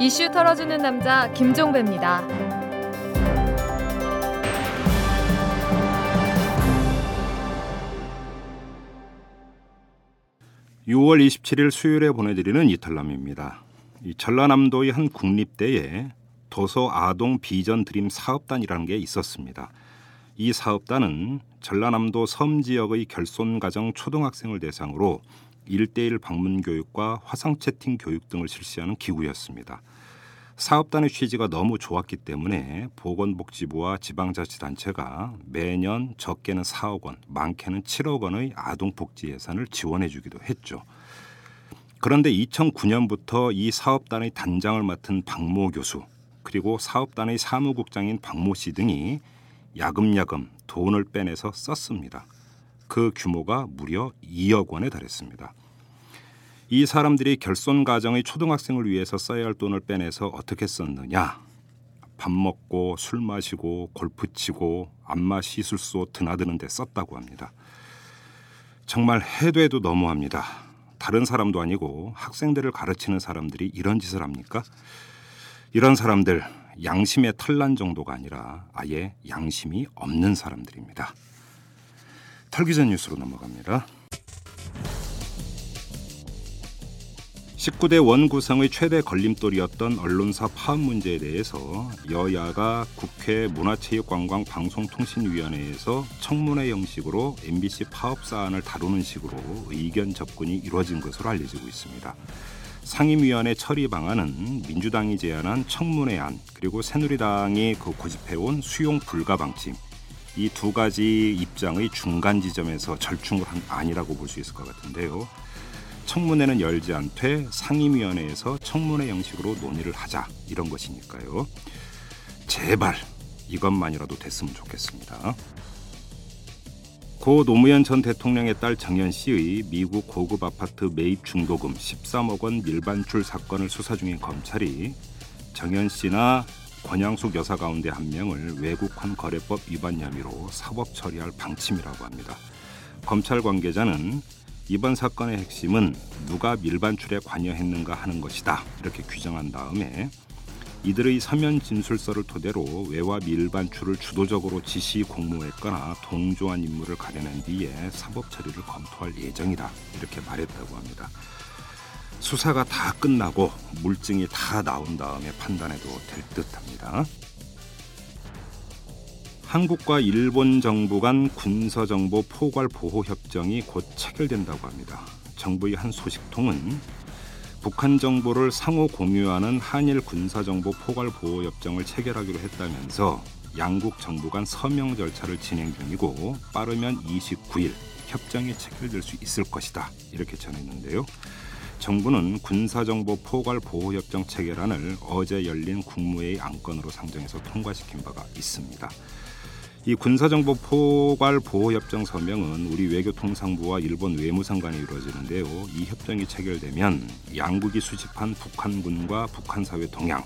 이슈 털어주는 남자 김종배입니다. 6월 27일 수요일에 보내드리는 이탈남입니다. 이 전라남도의 한 국립대에 도서 아동 비전 드림 사업단이라는 게 있었습니다. 이 사업단은 전라남도 섬 지역의 결손 가정 초등학생을 대상으로 일대일 방문 교육과 화상 채팅 교육 등을 실시하는 기구였습니다. 사업단의 취지가 너무 좋았기 때문에 보건복지부와 지방자치단체가 매년 적게는 4억 원, 많게는 7억 원의 아동복지 예산을 지원해 주기도 했죠. 그런데 2009년부터 이 사업단의 단장을 맡은 박모 교수 그리고 사업단의 사무국장인 박모 씨 등이 야금야금 돈을 빼내서 썼습니다. 그 규모가 무려 2억 원에 달했습니다. 이 사람들이 결손 가정의 초등학생을 위해서 써야 할 돈을 빼내서 어떻게 썼느냐? 밥 먹고 술 마시고 골프 치고 안마 시술소 드나드는 데 썼다고 합니다. 정말 해도 해도 너무합니다. 다른 사람도 아니고 학생들을 가르치는 사람들이 이런 짓을 합니까? 이런 사람들 양심의 털난 정도가 아니라 아예 양심이 없는 사람들입니다. 털기 전 뉴스로 넘어갑니다. 19대 원 구성의 최대 걸림돌이었던 언론사 파업 문제에 대해서 여야가 국회 문화체육관광방송통신위원회에서 청문회 형식으로 MBC 파업 사안을 다루는 식으로 의견 접근이 이루어진 것으로 알려지고 있습니다. 상임위원회 처리 방안은 민주당이 제안한 청문회안 그리고 새누리당이 그 고집해온 수용 불가 방침 이 두 가지 입장의 중간 지점에서 절충을 한 안이라고 볼 수 있을 것 같은데요. 청문회는 열지 않되 상임위원회에서 청문회 형식으로 논의를 하자 이런 것이니까요. 제발 이것만이라도 됐으면 좋겠습니다. 고 노무현 전 대통령의 딸 정연 씨의 미국 고급 아파트 매입 중도금 13억 원 밀반출 사건을 수사 중인 검찰이 정연 씨나 권양숙 여사 가운데 한 명을 외국환 거래법 위반 혐의로 사법 처리할 방침이라고 합니다. 검찰 관계자는 이번 사건의 핵심은 누가 밀반출에 관여했는가 하는 것이다 이렇게 규정한 다음에 이들의 서면 진술서를 토대로 외화 밀반출을 주도적으로 지시 공모했거나 동조한 인물을 가려낸 뒤에 사법 처리를 검토할 예정이다 이렇게 말했다고 합니다. 수사가 다 끝나고 물증이 다 나온 다음에 판단해도 될 듯합니다. 한국과 일본 정부 간 군사정보 포괄 보호 협정이 곧 체결된다고 합니다. 정부의 한 소식통은 북한 정보를 상호 공유하는 한일 군사정보 포괄 보호 협정을 체결하기로 했다면서 양국 정부 간 서명 절차를 진행 중이고 빠르면 29일 협정이 체결될 수 있을 것이다 이렇게 전했는데요. 정부는 군사정보 포괄 보호 협정 체결안을 어제 열린 국무회의 안건으로 상정해서 통과시킨 바가 있습니다. 이 군사정보 포괄 보호 협정 서명은 우리 외교통상부와 일본 외무상 간에 이루어지는데요. 이 협정이 체결되면 양국이 수집한 북한군과 북한 사회 동향,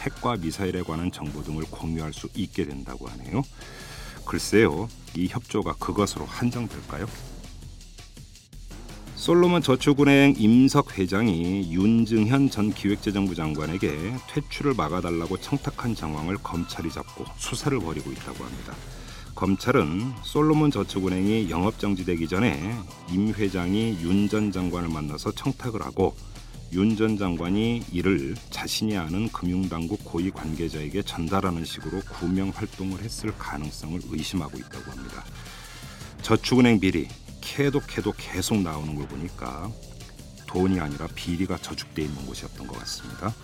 핵과 미사일에 관한 정보 등을 공유할 수 있게 된다고 하네요. 글쎄요, 이 협조가 그것으로 한정될까요? 솔로몬 저축은행 임석 회장이 윤증현 전 기획재정부 장관에게 퇴출을 막아달라고 청탁한 정황을 검찰이 잡고 수사를 벌이고 있다고 합니다. 검찰은 솔로몬 저축은행이 영업정지되기 전에 임 회장이 윤 전 장관을 만나서 청탁을 하고 윤 전 장관이 이를 자신이 아는 금융당국 고위 관계자에게 전달하는 식으로 구명 활동을 했을 가능성을 의심하고 있다고 합니다. 저축은행 비리 캐도 캐도 계속 나오는 걸 보니까 돈이 아니라 비리가 저축돼 있는 곳이었던 것 같습니다.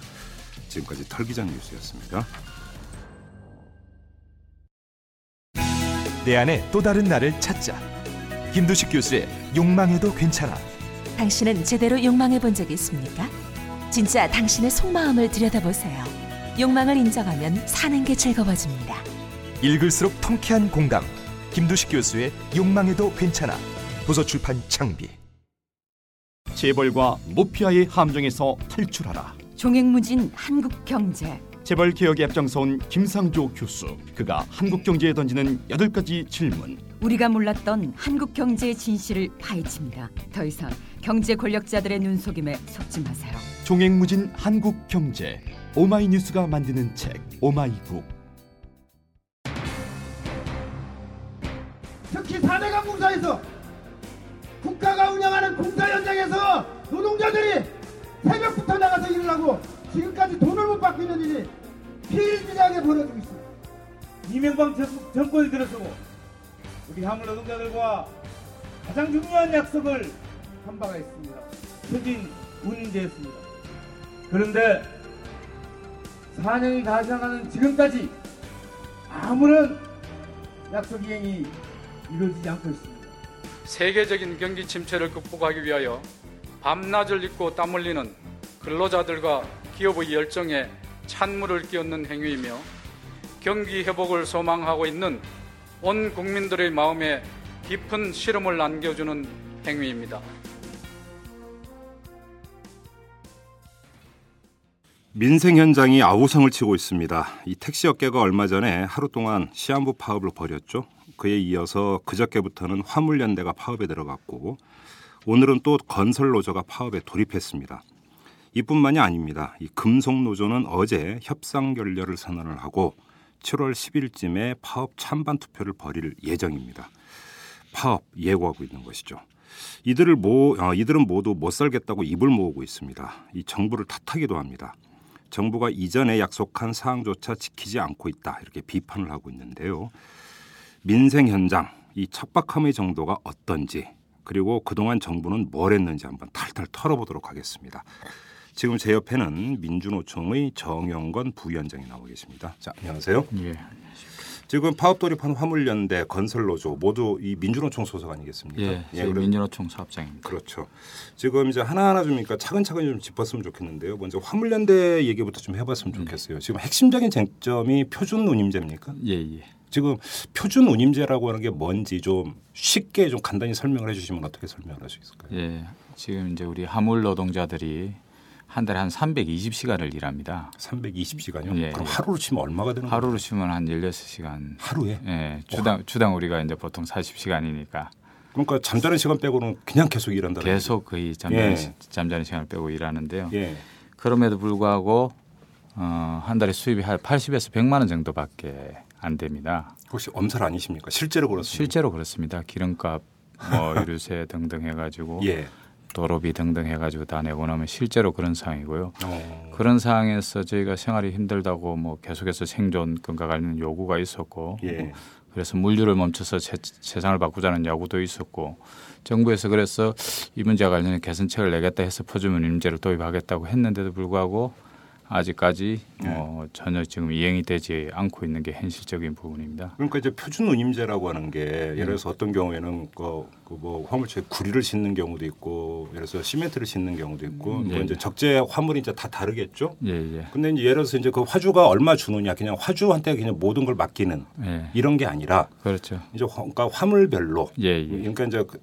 지금까지 털기장 뉴스였습니다. 내 안에 또 다른 나를 찾자. 김두식 교수의 욕망해도 괜찮아. 당신은 제대로 욕망해 본 적이 있습니까? 진짜 당신의 속마음을 들여다보세요. 욕망을 인정하면 사는 게 즐거워집니다. 읽을수록 통쾌한 공감. 김두식 교수의 욕망해도 괜찮아. 도서출판 창비. 재벌과 모피아의 함정에서 탈출하라. 종횡무진 한국 경제. 재벌 개혁에 앞장서온 김상조 교수. 그가 한국 경제에 던지는 여덟 가지 질문. 우리가 몰랐던 한국 경제의 진실을 파헤칩니다. 더 이상 경제 권력자들의 눈속임에 속지 마세요. 종횡무진 한국 경제. 오마이뉴스가 만드는 책 오마이북 특히 4대 강 공사에서 국가가 운영하는 공사 현장에서 노동자들이 새벽부터 나가서 일을 하고 지금까지 돈을 못 받고 있는 일이 비일비재하게 벌어지고 있습니다. 이명박 정- 정권이 들어서고 우리 화물 노동자들과 가장 중요한 약속을 한 바가 있습니다. 표진 운임제였습니다. 그런데 4년이 다 지나가는 지금까지 아무런 약속 이행이 이루어지지 않고 있습니다. 세계적인 경기 침체를 극복하기 위하여 밤낮을 잊고 땀 흘리는 근로자들과 기업의 열정에 찬물을 끼얹는 행위이며 경기 회복을 소망하고 있는 온 국민들의 마음에 깊은 시름을 남겨주는 행위입니다. 민생 현장이 아우성을 치고 있습니다. 이 택시 업계가 얼마 전에 하루 동안 시한부 파업을 벌였죠. 그에 이어서 그저께부터는 화물연대가 파업에 들어갔고 오늘은 또 건설 노조가 파업에 돌입했습니다. 이뿐만이 아닙니다. 이 금속노조는 어제 협상 결렬을 선언을 하고 7월 10일쯤에 파업 찬반 투표를 벌일 예정입니다. 파업 예고하고 있는 것이죠. 이들을 모 어, 이들은 모두 못 살겠다고 입을 모으고 있습니다. 이 정부를 탓하기도 합니다. 정부가 이전에 약속한 사항조차 지키지 않고 있다 이렇게 비판을 하고 있는데요. 민생 현장 이 척박함의 정도가 어떤지 그리고 그동안 정부는 뭘 했는지 한번 탈탈 털어보도록 하겠습니다. 지금 제 옆에는 민주노총의 정영건 부위원장이 나와 계십니다. 자, 안녕하세요. 예. 지금 파업 돌입한 화물연대, 건설노조 모두 이 민주노총 소속 아니겠습니까? 예. 저희 그럼- 민주노총 사업장입니다. 그렇죠. 지금 이제 하나하나 좀 그러니까 차근차근 좀 짚었으면 좋겠는데요. 먼저 화물연대 얘기부터 좀 해봤으면 좋겠어요. 지금 핵심적인 쟁점이 표준 운임제입니까? 예, 예. 지금 표준 운임제라고 하는 게 뭔지 좀 쉽게 좀 간단히 설명을 해주시면 어떻게 설명을 할 수 있을까요? 예. 지금 이제 우리 화물 노동자들이 한 달에 한 320시간을 일합니다. 320시간요? 예, 그럼 예. 하루로 치면 얼마가 되는 거예요? 하루로 치면 한 16시간. 하루에? 예. 주당 주당 우리가 이제 보통 40시간이니까 그러니까 잠자는 시간 빼고는 그냥 계속 일한다. 계속 거의 잠자는 예. 시- 잠자는 시간을 빼고 일하는데요. 예. 그럼에도 불구하고 어, 한 달에 수입이 한 80에서 100만 원 정도밖에 안 됩니다. 혹시 엄살 아니십니까? 실제로 그렇습니까? 실제로 그렇습니다. 기름값, 뭐 유류세 등등 해가지고 예. 도로비 등등 해가지고 다 내고 나면 실제로 그런 상황이고요. 어. 그런 상황에서 저희가 생활이 힘들다고 뭐 계속해서 생존권과 관련 요구가 있었고 예. 그래서 물류를 멈춰서 세, 세상을 바꾸자는 요구도 있었고 정부에서 그래서 이 문제와 관련해 개선책을 내겠다 해서 표준문 임제를 도입하겠다고 했는데도 불구하고 아직까지 뭐 전혀 지금 이행이 되지 않고 있는 게 현실적인 부분입니다. 그러니까 이제 표준 운임제라고 하는 게 예를 들어서 어떤 경우에는 그뭐 화물차에 구리를 싣는 경우도 있고 예를 들어서 시멘트를 싣는 경우도 있고 음, 뭐 예. 이제 적재 화물이 이제 다 다르겠죠. 예, 예. 근데 이제 예를 들어서 이제 그 화주가 얼마 주느냐 그냥 화주한테 그냥 모든 걸 맡기는 예. 이런 게 아니라 그렇죠. 이제 화- 그러니까 화물별로 예, 예. 그러니까 이제 그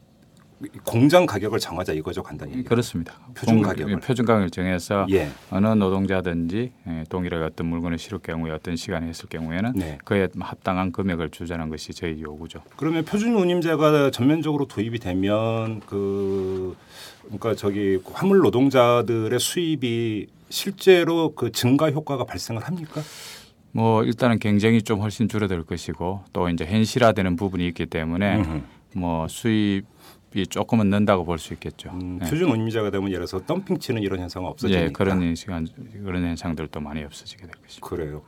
공장 가격을 정하자 이거죠 간단히. 그렇습니다. 표준 공- 가격을. 표준 가격을 정해서 예. 어느 노동자든지 예, 동일하게 어떤 물건을 실을 경우에 어떤 시간에 했을 경우에는 네. 그에 합당한 금액을 주자는 것이 저희 요구죠. 그러면 표준 운임제가 전면적으로 도입이 되면 그 그러니까 저기 화물 노동자들의 수입이 실제로 그 증가 효과가 발생을 합니까? 뭐 일단은 경쟁이 좀 훨씬 줄어들 것이고 또 이제 현실화되는 부분이 있기 때문에 음흠. 뭐 수입이 조금은 는다고 볼 수 있겠죠. 음, 예. 표준 운임제가 되면 예를 들어서 덤핑 치는 이런 현상은 없어지니까. 예, 그런 시간 그런 현상들도 많이 없어지게 될 것이고. 그래요.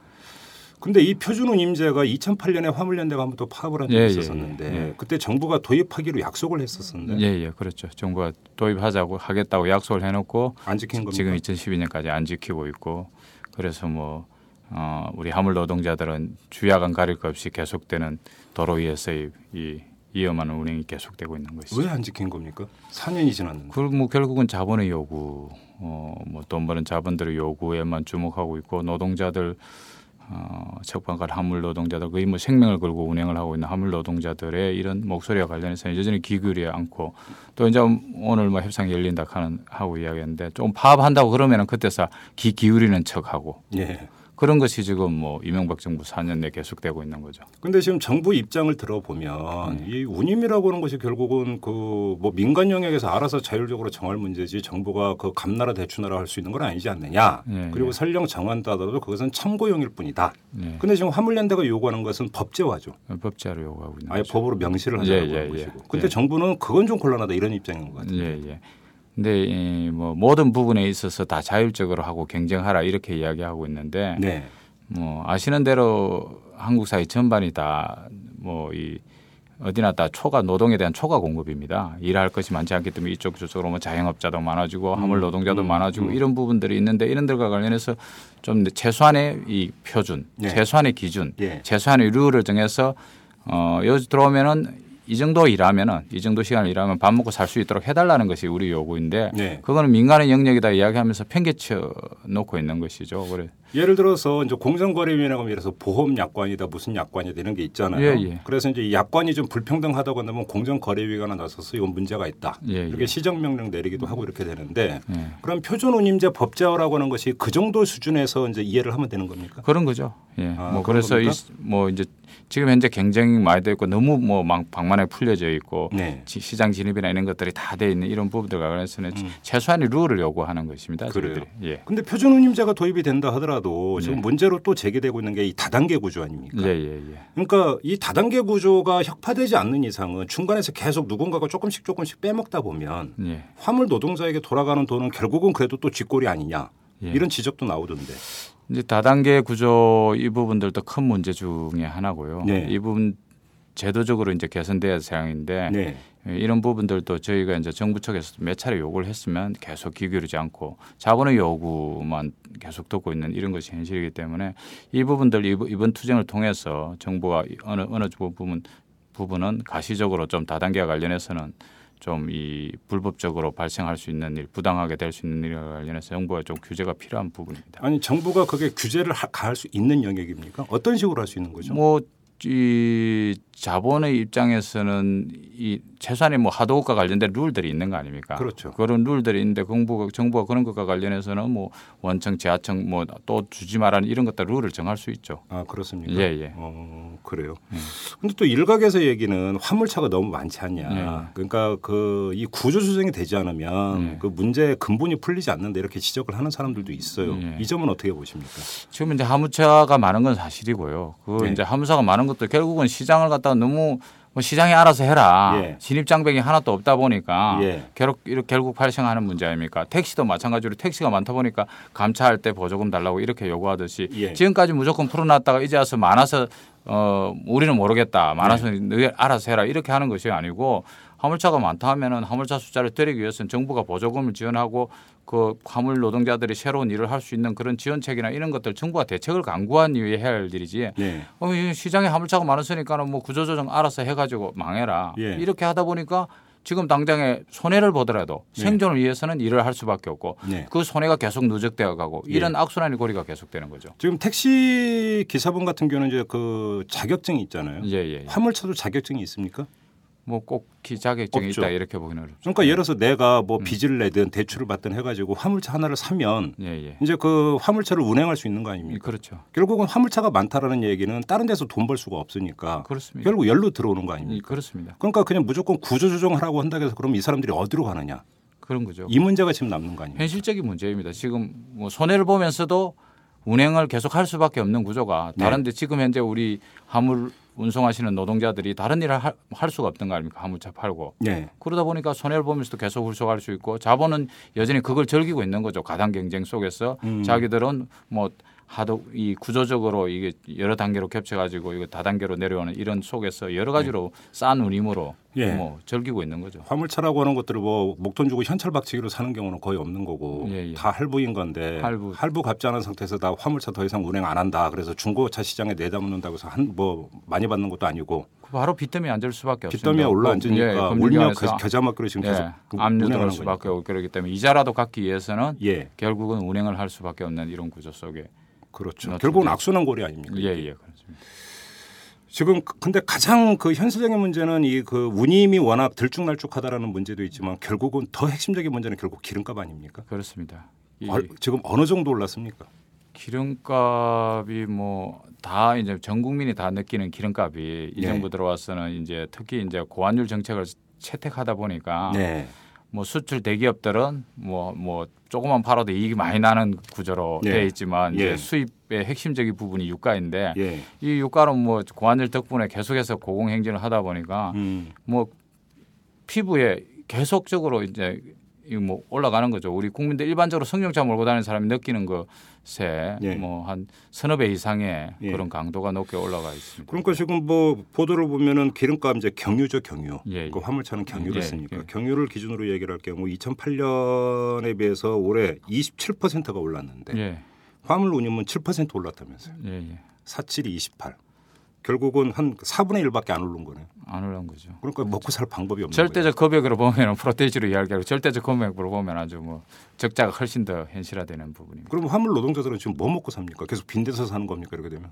근데 이 표준 운임제가 2008년에 화물연대가 한번 또 파업을 한 적 이 예, 예, 있었었는데 예. 그때 정부가 도입하기로 약속을 했었었는데 예, 예, 그렇죠. 정부가 도입하자고 하겠다고 약속을 해놓고 안 지킨 겁니까? 지금 2012년까지 안 지키고 있고 그래서 뭐 어, 우리 화물 노동자들은 주야간 가릴 것 없이 계속되는 도로 위에서의 이 위험한 운행이 계속되고 있는 것이죠. 왜 안 지킨 겁니까? 4년이 지났는데. 그럼 뭐 결국은 자본의 요구, 어, 뭐돈 버는 자본들의 요구에만 주목하고 있고 노동자들 어, 척박한 화물 노동자들 거의 뭐 생명을 걸고 운행을 하고 있는 화물 노동자들의 이런 목소리와 관련해서 여전히 귀 기울여 않고 또 이제 오늘 뭐 협상이 열린다 하는 하고 이야기했는데 좀 파업한다고 그러면은 그때서 귀 기울이는 척하고 예. 그런 것이 지금 뭐 이명박 정부 4년 내 계속되고 있는 거죠. 근데 지금 정부 입장을 들어보면 네. 이 운임이라고 하는 것이 결국은 그 뭐 민간 영역에서 알아서 자율적으로 정할 문제지 정부가 그 감나라 대추나라 할 수 있는 건 아니지 않느냐. 예, 그리고 예. 설령 정한다 하더라도 그것은 참고용일 뿐이다. 예. 근데 지금 화물연대가 요구하는 것은 법제화죠. 법제로 요구하고 있는 아예 거죠. 법으로 명시를 예, 한다고 예, 하는 예. 것이고. 근데 예. 정부는 그건 좀 곤란하다 이런 입장인 것 같아요. 예, 예. 근데 이뭐 모든 부분에 있어서 다 자율적으로 하고 경쟁하라 이렇게 이야기하고 있는데 네. 뭐 아시는 대로 한국 사회 전반이 다 뭐 이 어디나 다 초과 노동에 대한 초과 공급입니다. 일할 것이 많지 않기 때문에 이쪽 저쪽으로 뭐 자영업자도 많아지고 화물 노동자도 음, 많아지고 음. 이런 부분들이 있는데 이런 들과 관련해서 좀 최소한의 이 표준, 예. 최소한의 기준, 예. 최소한의 룰을 정해서 어 여기 들어오면은 이 정도 일하면은 이 정도 시간을 일하면 밥 먹고 살 수 있도록 해달라는 것이 우리 요구인데 네. 그거는 민간의 영역이다 이야기하면서 편개쳐 놓고 있는 것이죠. 그래. 예를 들어서 이제 공정거래위원회가 예를 들어서 보험 약관이다 무슨 약관이다 이런 게 있잖아요. 예, 예. 그래서 이제 이 약관이 좀 불평등하다고 한다면 공정거래위가 나서서 이건 문제가 있다. 예, 이렇게 예. 시정명령 내리기도 하고 이렇게 되는데 예. 그럼 표준운임제 법제화라고 하는 것이 그 정도 수준에서 이제 이해를 하면 되는 겁니까? 그런 거죠. 예. 아, 뭐 그래서 이? 뭐 이제 지금 현재 경쟁이 많이 되어 있고 너무 뭐막 방만하게 풀려져 있고 네. 지- 시장 진입이나 이런 것들이 다 돼 있는 이런 부분들과 관련해서는 음. 최소한의 룰을 요구하는 것입니다. 그래요. 저희들이. 예. 근데 표준 운임제가 도입이 된다 하더라도 지금 네. 문제로 또 제기되고 있는 게 이 다단계 구조 아닙니까? 예, 예, 예. 그러니까 이 다단계 구조가 혁파되지 않는 이상은 중간에서 계속 누군가가 조금씩 조금씩 빼먹다 보면 예. 화물 노동자에게 돌아가는 돈은 결국은 그래도 또 쥐꼬리 아니냐 예. 이런 지적도 나오던데. 이제 다단계 구조 이 부분들도 큰 문제 중에 하나고요. 네. 이 부분 제도적으로 이제 개선돼야 사항인데 네. 예, 이런 부분들도 저희가 이제 정부 측에서 몇 차례 요구를 했으면 계속 귀 기울이지 않고 자본의 요구만 계속 듣고 있는 이런 것이 현실이기 때문에 이 부분들 이번 투쟁을 통해서 정부가 어느 어느 부분 부분은 가시적으로 좀 다단계와 관련해서는 좀 이 불법적으로 발생할 수 있는 일, 부당하게 될 수 있는 일과 관련해서 정부가 좀 규제가 필요한 부분입니다. 아니 정부가 그게 규제를 하- 가할 수 있는 영역입니까? 어떤 식으로 할 수 있는 거죠? 뭐 이 자본의 입장에서는 이 최소한의 뭐 하도급과 관련된 룰들이 있는 거 아닙니까? 그렇죠. 그런 룰들이 있는데 정부가 정부가 그런 것과 관련해서는 뭐 원청, 지하청 뭐 또 주지 말라는 이런 것들 룰을 정할 수 있죠. 아 그렇습니까? 예, 예. 어 그래요. 근데 또 일각에서 얘기는 화물차가 너무 많지 않냐. 예. 그러니까 그 이 구조 조정이 되지 않으면 예. 그 문제의 근본이 풀리지 않는다 이렇게 지적을 하는 사람들도 있어요. 예. 이 점은 어떻게 보십니까? 지금 이제 화물차가 많은 건 사실이고요. 그 네. 이제 화물차가 많은 것도 결국은 시장을 갖다가 너무 뭐 시장이 알아서 해라. 예. 진입 장벽이 하나도 없다 보니까 예. 결국 이렇게 결국 발생하는 문제 아닙니까? 택시도 마찬가지로 택시가 많다 보니까 감차할 때 보조금 달라고 이렇게 요구하듯이 예. 지금까지 무조건 풀어놨다가 이제 와서 많아서 어 우리는 모르겠다. 많아서 네. 너희 알아서 해라 이렇게 하는 것이 아니고 화물차가 많다 하면은 화물차 숫자를 줄이기 위해서는 정부가 보조금을 지원하고 그 화물 노동자들이 새로운 일을 할 수 있는 그런 지원책이나 이런 것들 정부가 대책을 강구한 이후에 해야 할 일이지. 네. 어, 이 시장에 화물차가 많으니까는 뭐 구조조정 알아서 해가지고 망해라. 예. 이렇게 하다 보니까 지금 당장에 손해를 보더라도 네. 생존을 위해서는 일을 할 수밖에 없고 네. 그 손해가 계속 누적되어 가고 예. 이런 악순환의 고리가 계속되는 거죠. 지금 택시 기사분 같은 경우는 이제 그 자격증이 있잖아요. 예, 예. 화물차도 자격증이 있습니까? 뭐꼭 자격증이 없죠. 있다 이렇게 보기는 어렵죠. 그러니까 예를 들어서 내가 뭐 음. 빚을 내든 대출을 받든 해가지고 화물차 하나를 사면 예, 예. 이제 그 화물차를 운행할 수 있는 거 아닙니까? 그렇죠. 결국은 화물차가 많다라는 얘기는 다른 데서 돈 벌 수가 없으니까 그렇습니다. 결국 열로 들어오는 거 예, 아닙니까? 그렇습니다. 그러니까 그냥 무조건 구조조정하라고 한다고 해서 그럼 이 사람들이 어디로 가느냐? 그런 거죠. 이 문제가 지금 남는 거 아닙니까? 현실적인 문제입니다. 지금 뭐 손해를 보면서도 운행을 계속 할 수밖에 없는 구조가 네. 다른데 지금 현재 우리 화물 운송하시는 노동자들이 다른 일을 할, 할 수가 없던 거 아닙니까? 화물차 팔고. 네. 그러다 보니까 손해를 보면서도 계속 훌속할 수 있고 자본은 여전히 그걸 즐기고 있는 거죠. 가당 경쟁 속에서 음. 자기들은 뭐 하도 이 구조적으로 이게 여러 단계로 겹쳐가지고 이거 다단계로 내려오는 이런 속에서 여러 가지로 싼 운임으로 예. 뭐 즐기고 있는 거죠. 화물차라고 하는 것들을 뭐 목돈 주고 현찰 박치기로 사는 경우는 거의 없는 거고 예, 예. 다 할부인 건데 할부. 값지 않은 상태에서 나 화물차 더 이상 운행 안 한다. 그래서 중고차 시장에 내다놓는다고 해서 한 뭐 많이 받는 것도 아니고 그 바로 빚더미에 앉을 수밖에 없습니다. 빚더미에 올라앉으니까 예, 울며 금융기관에서 겨자 먹기로 지금 계속 예, 그 압류 운행하는 들을 수밖에. 없고 그렇기 때문에 이자라도 갚기 위해서는 예, 결국은 운행을 할 수밖에 없는 이런 구조 속에 그렇죠. 결국은 악순환 고리 아닙니까? 예, 예, 그렇습니다. 지금 그- 근데 가장 그 현실적인 문제는 이 그 운임이 워낙 들쭉날쭉하다라는 문제도 있지만 결국은 더 핵심적인 문제는 결국 기름값 아닙니까? 그렇습니다. 이 얼- 지금 어느 정도 올랐습니까? 기름값이 뭐 다 이제 전 국민이 다 느끼는 기름값이 이 네. 정부 들어와서는 이제 특히 이제 고환율 정책을 채택하다 보니까 네. 뭐 수출 대기업들은 뭐뭐 조금만 팔아도 이익이 많이 나는 구조로 예. 돼 있지만 이제 예. 수입의 핵심적인 부분이 유가인데 예. 이 유가는 뭐 고환율 덕분에 계속해서 고공행진을 하다 보니까 음. 뭐 피부에 계속적으로 이제 이뭐 올라가는 거죠. 우리 국민들 일반적으로 승용차 몰고 다니는 사람이 느끼는 것에 예. 뭐한 서너 배 이상의 예. 그런 강도가 높게 올라가 있습니다. 그러니까 지금 뭐 보도를 보면은 기름값 이제 경유죠 경유. 예, 예. 그 화물차는 경유를 예, 쓰니까 예. 경유를 기준으로 얘기를 할 경우 2008년에 비해서 올해 27%가 올랐는데 예, 화물 운임은 7% 올랐다면서요. 예, 예. 47이 28. 결국은 한 4분의 1밖에 안 오른 거네요. 안 올라온 거죠. 그러니까 먹고 살 방법이 없는 절대적 금액으로 보면 프로테이지로 이야기하고 절대적 금액으로 보면 아주 뭐 적자가 훨씬 더 현실화되는 부분입니다. 그럼 화물 노동자들은 지금 뭐 먹고 삽니까? 계속 빈대서 사는 겁니까? 이렇게 되면?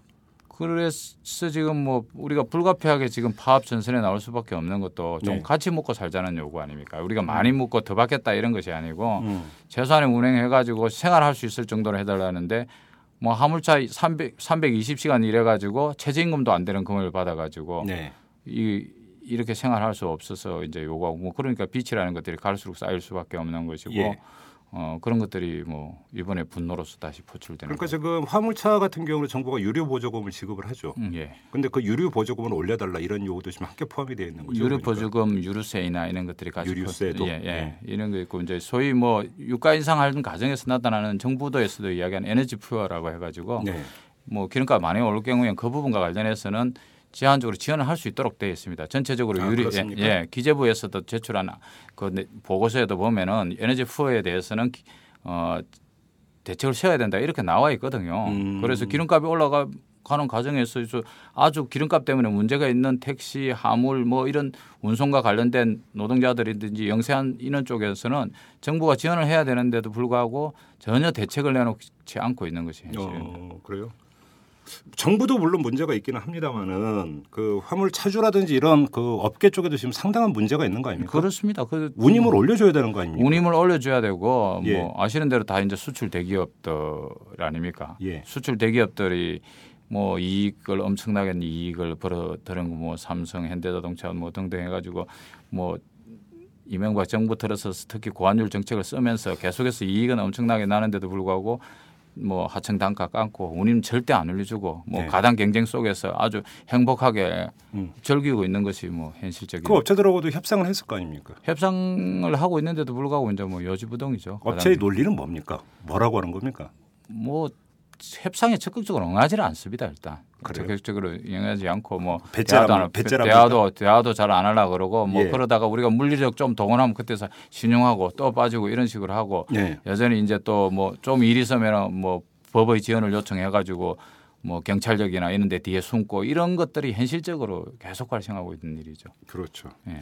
그래서 지금 뭐 우리가 불가피하게 지금 파업 전선에 나올 수밖에 없는 것도 좀 네. 같이 먹고 살자는 요구 아닙니까? 우리가 많이 먹고 더 받겠다 이런 것이 아니고 음. 최소한의 운행해 가지고 생활할 수 있을 정도로 해달라는데 뭐 화물차 300 320시간 일해가지고 최저임금도 안 되는 금을 받아가지고 네. 이 이렇게 생활할 수 없어서 이제 요구하고 뭐 그러니까 빚이라는 것들이 갈수록 쌓일 수밖에 없는 것이고 예. 어 그런 것들이 뭐 이번에 분노로서 다시 포출되는 그러니까 지금 화물차 같은 경우는 정부가 유류 보조금을 지급을 하죠. 음, 예. 근데 그 유류 보조금을 올려달라 이런 요구도 지금 함께 포함이 되어 있는 거죠. 유류 그러니까. 보조금, 유류세이나 이런 것들이 같이 유류세도? 포- 예, 예. 네. 이런 거 있고 이제 소위 뭐 유가 인상하는 과정에서 나타나는 정부도에서도 이야기하는 에너지 poor라고 해가지고 네. 뭐 기름값 많이 오를 경우에 그 부분과 관련해서는 제한적으로 지원을 할 수 있도록 되어 있습니다. 전체적으로 아, 유리 예, 그렇습니까? 예, 기재부에서도 제출한 그 내- 보고서에도 보면은 에너지 poor에 대해서는 기- 어 대책을 세워야 된다 이렇게 나와 있거든요. 음. 그래서 기름값이 올라가 가는 과정에서 저 아주 기름값 때문에 문제가 있는 택시, 하물 뭐 이런 운송과 관련된 노동자들이든지 영세한 인원 쪽에서는 정부가 지원을 해야 되는데도 불구하고 전혀 대책을 내놓지 않고 있는 것이 현실입니다. 어, 그래요? 정부도 물론 문제가 있기는 합니다만은 그 화물 차주라든지 이런 그 업계 쪽에도 지금 상당한 문제가 있는 거 아닙니까? 그렇습니다. 그 운임을 올려줘야 되는 거 아닙니까? 운임을 올려줘야 되고 예. 뭐 아시는 대로 다 이제 수출 대기업들 아닙니까? 예. 수출 대기업들이 뭐 이익을 엄청나게 이익을 벌어들은 뭐 삼성, 현대자동차 뭐 등등 해가지고 뭐 이명박 정부 들어서 특히 고환율 정책을 쓰면서 계속해서 이익은 엄청나게 나는데도 불구하고 뭐 하청 단가 깎고 운임 절대 안 올려주고 뭐 네. 가당 경쟁 속에서 아주 행복하게 음. 즐기고 있는 것이 뭐 현실적인 그 업체들하고도 협상을 했을 거 아닙니까? 협상을 하고 있는데도 불구하고 이제 뭐 여지부동이죠. 업체의 논리는 뭡니까? 뭐라고 하는 겁니까? 뭐 협상에 적극적으로 응하지는 않습니다 일단 그래요? 적극적으로 응하지 않고 뭐 대화도 안-? 대화도 대화도 잘 안 하려 그러고 뭐 예. 그러다가 우리가 물리적 좀 동원하면 그때서 신용하고 또 빠지고 이런 식으로 하고 예. 여전히 이제 또 뭐 좀 일이 있으면 뭐 법의 지원을 요청해 가지고 뭐 경찰력이나 이런 데 뒤에 숨고 이런 것들이 현실적으로 계속 발생하고 있는 일이죠. 그렇죠. 예.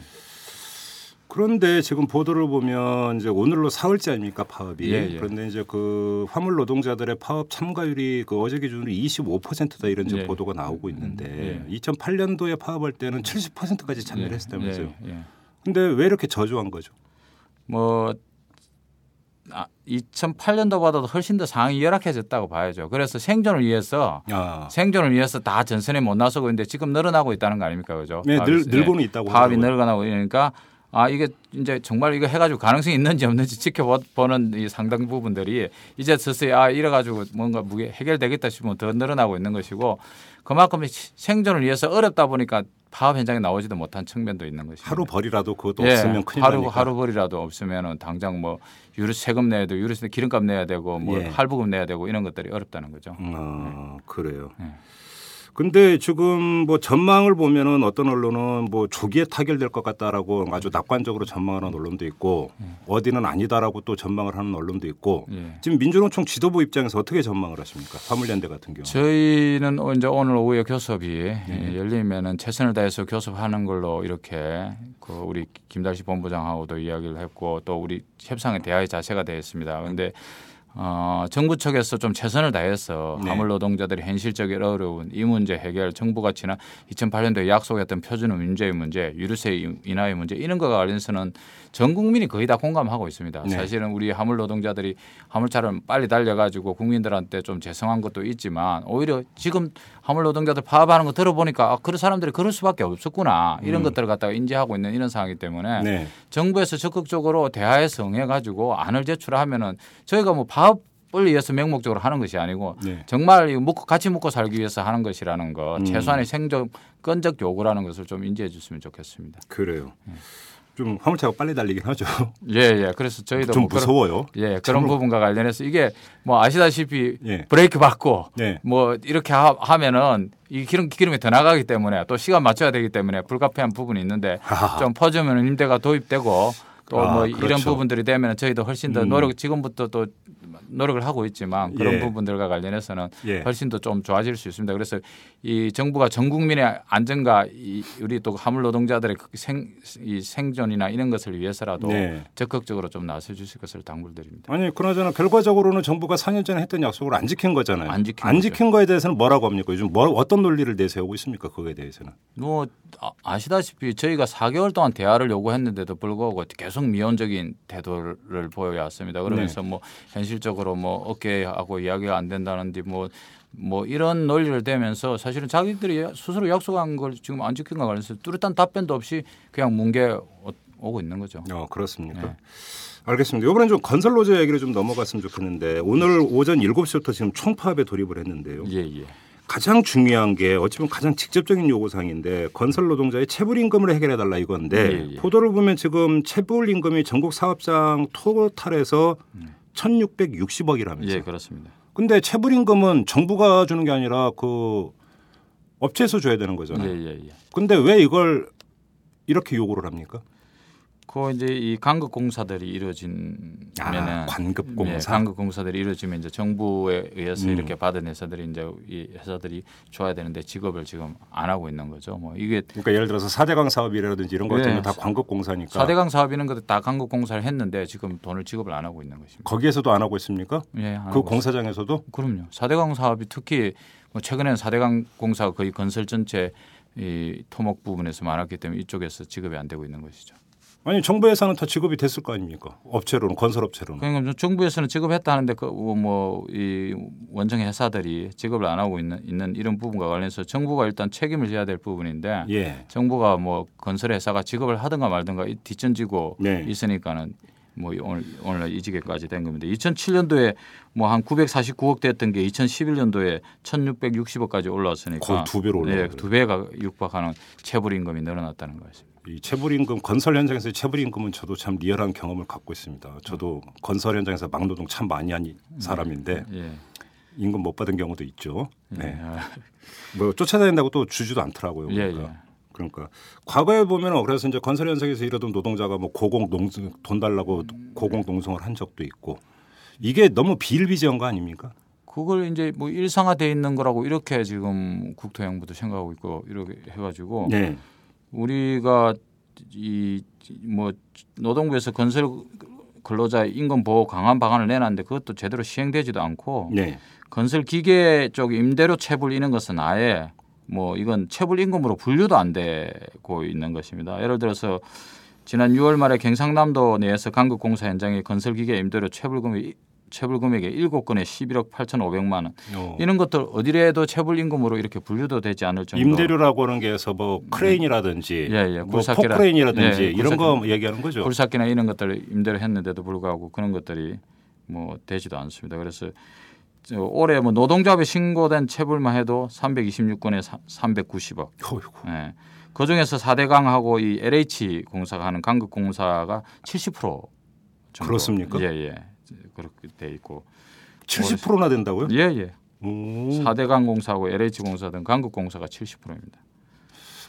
그런데 지금 보도를 보면 이제 오늘로 사흘째 아닙니까 파업이 예, 예. 그런데 이제 그 화물 노동자들의 파업 참가율이 그 어제 기준으로 25%다 이런 예. 보도가 나오고 있는데 예. 2008년도에 파업할 때는 70%까지 참여를 했었다면서요. 예, 예. 근데 왜 이렇게 저조한 거죠? 뭐 아, 2008년도보다도 훨씬 더 상황이 열악해졌다고 봐야죠. 그래서 생존을 위해서 아, 생존을 위해서 다 전선에 못 나서고 있는데 지금 늘어나고 있다는 거 아닙니까, 그죠? 네, 늘, 늘고는 있다고 파업이. 늘어나고 있으니까 아 이게 이제 정말 이거 해가지고 가능성이 있는지 없는지 지켜보는 이 상당 부분들이 이제 서서히 아 이래가지고 뭔가 무게 해결되겠다 싶으면 더 늘어나고 있는 것이고 그만큼 시- 생존을 위해서 어렵다 보니까 파업 현장에 나오지도 못한 측면도 있는 것입니다. 하루 벌이라도 그것도 예, 없으면 큰일 하루 나니까. 하루 벌이라도 없으면은 당장 뭐 유류 세금 내야 되고 유류세 기름값 내야 되고 뭐 예. 할부금 내야 되고 이런 것들이 어렵다는 거죠. 아, 그래요. 네. 근데 지금 뭐 전망을 보면은 어떤 언론은 뭐 조기에 타결될 것 같다라고 아주 낙관적으로 전망하는 언론도 있고 어디는 아니다라고 또 전망을 하는 언론도 있고 예. 지금 민주노총 지도부 입장에서 어떻게 전망을 하십니까? 화물연대 같은 경우. 저희는 어, 이제 오늘 오후에 교섭이 네. 예, 열리면은 최선을 다해서 교섭하는 걸로 이렇게 그 우리 김달식 본부장하고도 이야기를 했고 또 우리 협상의 대화의 자세가 되어 있습니다. 그런데 어, 정부 측에서 좀 최선을 다해서 네. 화물 노동자들이 현실적으로 어려운 이 문제 해결 정부가 지난 2008년도에 약속했던 표준의 문제의 문제, 유류세 인하의 문제 이런 거가 관련해서는 전 국민이 거의 다 공감하고 있습니다. 네. 사실은 우리 화물 노동자들이 화물차를 빨리 달려가지고 국민들한테 좀 죄송한 것도 있지만 오히려 지금 화물 노동자들 파업하는 거 들어보니까 아, 그런 사람들이 그럴 수밖에 없었구나 이런 음. 것들을 갖다가 인지하고 있는 이런 상황이기 때문에 네. 정부에서 적극적으로 대화에서 응해가지고 안을 제출하면은 저희가 뭐 파 업을 위해서 맹목적으로 하는 것이 아니고 네. 정말 묵고 같이 묵고 살기 위해서 하는 것이라는 것 음. 최소한의 생존 건적 요구라는 것을 좀 인지해 줬으면 좋겠습니다. 그래요. 좀 화물차가 빨리 달리긴 하죠. 예, 예. 그래서 저희도 좀뭐 그런- 무서워요. 예, 그런. 부분과 관련해서 이게 뭐 아시다시피 예. 브레이크 받고 네. 뭐 이렇게 하, 하면은 이 기름 기름이 더 나가기 때문에 또 시간 맞춰야 되기 때문에 불가피한 부분이 있는데 하하. 좀 퍼주면 임대가 도입되고 또 아, 뭐 이런 그렇죠. 부분들이 되면 저희도 훨씬 더 음. 노력 지금부터 또 노력을 하고 있지만 그런 예. 부분들과 관련해서는 예. 훨씬 더 좀 좋아질 수 있습니다. 그래서 이 정부가 전 국민의 안전과 이 우리 또 화물 노동자들의 그 생, 이 생존이나 이런 것을 위해서라도 네. 적극적으로 좀 나서 주실 것을 당부드립니다. 아니 그나저나 결과적으로는 정부가 4년 전에 했던 약속을 안 지킨 거잖아요. 안 지킨 거죠. 거에 대해서는 뭐라고 합니까? 요즘 뭐 어떤 논리를 내세우고 있습니까? 그거에 대해서는. 뭐 아- 아시다시피 저희가 4개월 동안 대화를 요구했는데도 불구하고 계속 미온적인 태도를 보여왔습니다. 그러면서 네. 뭐 현실적 으로 뭐 어깨하고 이야기가 안 된다는데 뭐뭐 이런 논리를 대면서 사실은 자기들이 스스로 약속한 걸 지금 안 지킨 거 관련해서 뚜렷한 답변도 없이 그냥 뭉개 오- 오고 있는 거죠. 어, 그렇습니까? 네. 알겠습니다. 이번엔 좀 건설 노조 얘기를 좀 넘어갔으면 좋겠는데 오늘 오전 7시부터 지금 총파업에 돌입을 했는데요. 예, 예. 가장 중요한 게 어찌 보면 가장 직접적인 요구 사항인데 건설 노동자의 체불 임금을 해결해 달라 이건데 예, 예. 보도를 보면 지금 체불 임금이 전국 사업장 토탈에서 1,660억이라면서요. 예, 그렇습니다. 근데 체불 임금은 정부가 주는 게 아니라 그 업체에서 줘야 되는 예, 거잖아요. 예, 예. 근데 왜 이걸 이렇게 요구를 합니까? 그 이제 이 간급 공사들이 이루어지면은 아, 관급 공사. 예, 간급 공사들이 이루어지면 이제 정부에 의해서 음. 이렇게 받은 회사들이 이제 이 회사들이 줘야 되는데 직업을 지금 안 하고 있는 거죠. 뭐 이게 그러니까 예를 들어서 사대강 사업이라든지 이런 것 예. 때문에 다 관급 공사니까 사대강 사업 이런 것들 다 간급 공사를 했는데 지금 돈을 지급을 안 하고 있는 것입니다. 거기에서도 안 하고 있습니까? 예, 안그 하고 공사장에서도 그럼요. 사대강 사업이 특히 뭐 최근에는 사대강 공사가 거의 건설 전체 이 토목 부분에서 많았기 때문에 이쪽에서 지급이 안 되고 있는 것이죠. 아니 정부 예산은 다 지급이 됐을 거 아닙니까? 업체로는 건설업체로는. 그러니까 정부에서는 지급했다는데 그뭐이 원정 회사들이 지급을 안 하고 있는 있는 이런 부분과 관련해서 정부가 일단 책임을 져야 될 부분인데 예. 정부가 뭐 건설 회사가 지급을 하든가 말든가 이 뒷전지고 네. 있으니까는 뭐 오늘 오늘 이 지게까지 된 겁니다. 2007년도에 뭐 한 949억 됐던 게 2011년도에 1,660억까지 올라왔으니까 거의 두 배로 올라간 네, 두 배가 육박하는 체불 임금이 늘어났다는 것입니다. 이 체불임금 건설 현장에서 의 체불임금은 저도 참 리얼한 경험을 갖고 있습니다. 저도 건설 현장에서 막노동 참 많이 한 사람인데 예. 임금 못 받은 경우도 있죠. 예. 네. 아, 뭐 쫓아다닌다고 또 주지도 않더라고요. 예, 그러니까. 예. 그러니까 과거에 보면 그래서 이제 건설 현장에서 일하던 노동자가 뭐 고공 농성 돈 달라고 고공 농성을 한 적도 있고 이게 너무 비일비재한 거 아닙니까? 그걸 이제 뭐 일상화돼 있는 거라고 이렇게 지금 국토양부도 생각하고 있고 이렇게 해가지고 네. 우리가 이 뭐 노동부에서 건설 근로자 임금 보호 강한 방안을 내놨는데 그것도 제대로 시행되지도 않고 네. 건설 기계 쪽 임대료 체불 이런 것은 아예 뭐 이건 체불 임금으로 분류도 안 되고 있는 것입니다. 예를 들어서 지난 6월 말에 경상남도 내에서 관급 공사 현장의 건설 기계 임대료 체불 금액 체불 금액이 7건에 11억 8,500만 원. 어. 이런 것들 어디래도 체불 임금으로 이렇게 분류도 되지 않을 정도. 임대료라고 하는 게서 뭐 크레인이라든지 예, 예. 뭐 포크레인이라든지 예, 이런 거 얘기하는 거죠. 굴삭기나 이런 것들을 임대를 했는데도 불구하고 그런 것들이 뭐 되지도 않습니다. 그래서 저 올해 뭐 노동조합에 신고된 체불만 해도 326건에 390억. 어이구. 예. 그 중에서 4대 강하고 이 LH 공사가 하는 강극 공사가 70% 정도. 그렇습니까? 예, 예. 그렇게 돼 있고. 70%나 된다고요? 예, 예. 오. 4대 강 공사하고 LH 공사 등 강극 공사가 70%입니다.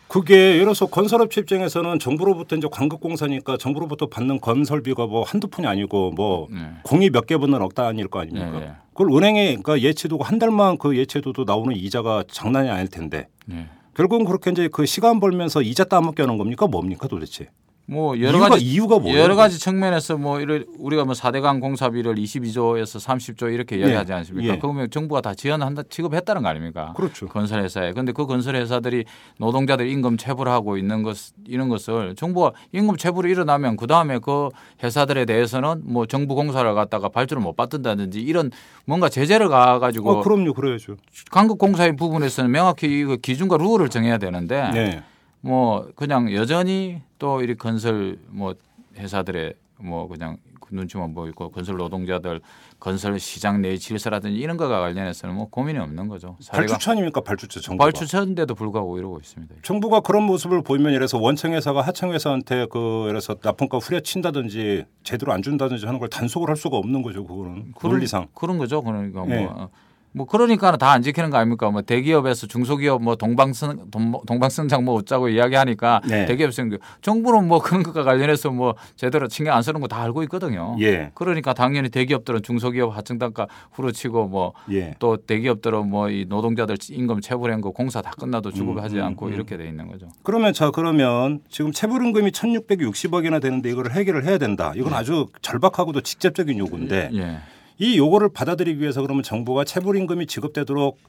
그게 예를 들어서 건설업체 입장에서는 정부로부터 이제 관급공사니까 정부로부터 받는 건설비가 뭐 한두 푼이 아니고 뭐 네. 공이 몇 개 붙는 억 단위일 거 아닙니까? 네, 네. 그걸 은행에 그러니까 예치두고 한 달만 그 예치두도 나오는 이자가 장난이 아닐 텐데 네. 결국은 그렇게 이제 그 시간 벌면서 이자 따먹게 하는 겁니까 뭡니까 도대체? 뭐 여러 이유가- 가지 이유가 뭐예요? 여러 가지 측면에서 뭐 이를 우리가 뭐 4대강 공사비를 22조에서 30조 이렇게 이야기하지 예. 않습니까? 예. 그러면 정부가 다 지원한다 지급했다는 거 아닙니까? 그렇죠. 건설 회사에. 근데 그 건설 회사들이 노동자들 임금 체불하고 있는 것 이런 것을 정부가 임금 체불이 일어나면 그다음에 그 회사들에 대해서는 뭐 정부 공사를 갖다가 발주를 못 받든다든지 이런 뭔가 제재를 가 가지고 어, 그럼요, 그래야죠. 강국 공사의 부분에서는 명확히 그 기준과 룰을 정해야 되는데 네. 뭐 그냥 여전히 또이 건설 뭐 회사들의 뭐 그냥 그 눈치만 보이고 건설 노동자들 건설 시장 내 질서라든지 이런 거가 관련해서는 뭐 고민이 없는 거죠. 사례가 발주처입니까 발주처 정부가. 발주처인데도 불구하고 이러고 있습니다. 정부가 그런 모습을 보이면 이래서 원청회사가 하청회사한테 그 이래서 납품가 후려친다든지 제대로 안 준다든지 하는 걸 단속을 할 수가 없는 거죠. 그거는 그런, 논리상. 그런 거죠. 그러니까 예. 뭐. 어, 뭐 그러니까 다 안 지키는 거 아닙니까? 뭐 대기업에서 중소기업 뭐 동방성 동- 동방성장 뭐 어쩌고 이야기하니까 네. 대기업 생겨 정부는 뭐 그런 것과 관련해서 뭐 제대로 신경 안 쓰는 거 다 알고 있거든요. 예. 그러니까 당연히 대기업들은 중소기업 하청 단가 후려치고 뭐 예. 또 대기업들은 뭐 이 노동자들 임금 체불한 거 공사 다 끝나도 주급하지 음, 음, 않고 음. 이렇게 돼 있는 거죠. 그러면 자 그러면 지금 체불임금이 1,660억이나 되는데 이거를 해결을 해야 된다. 이건 아주 절박하고도 직접적인 요구인데 예. 이 요구를 받아들이기 위해서 그러면 정부가 체불임금이 지급되도록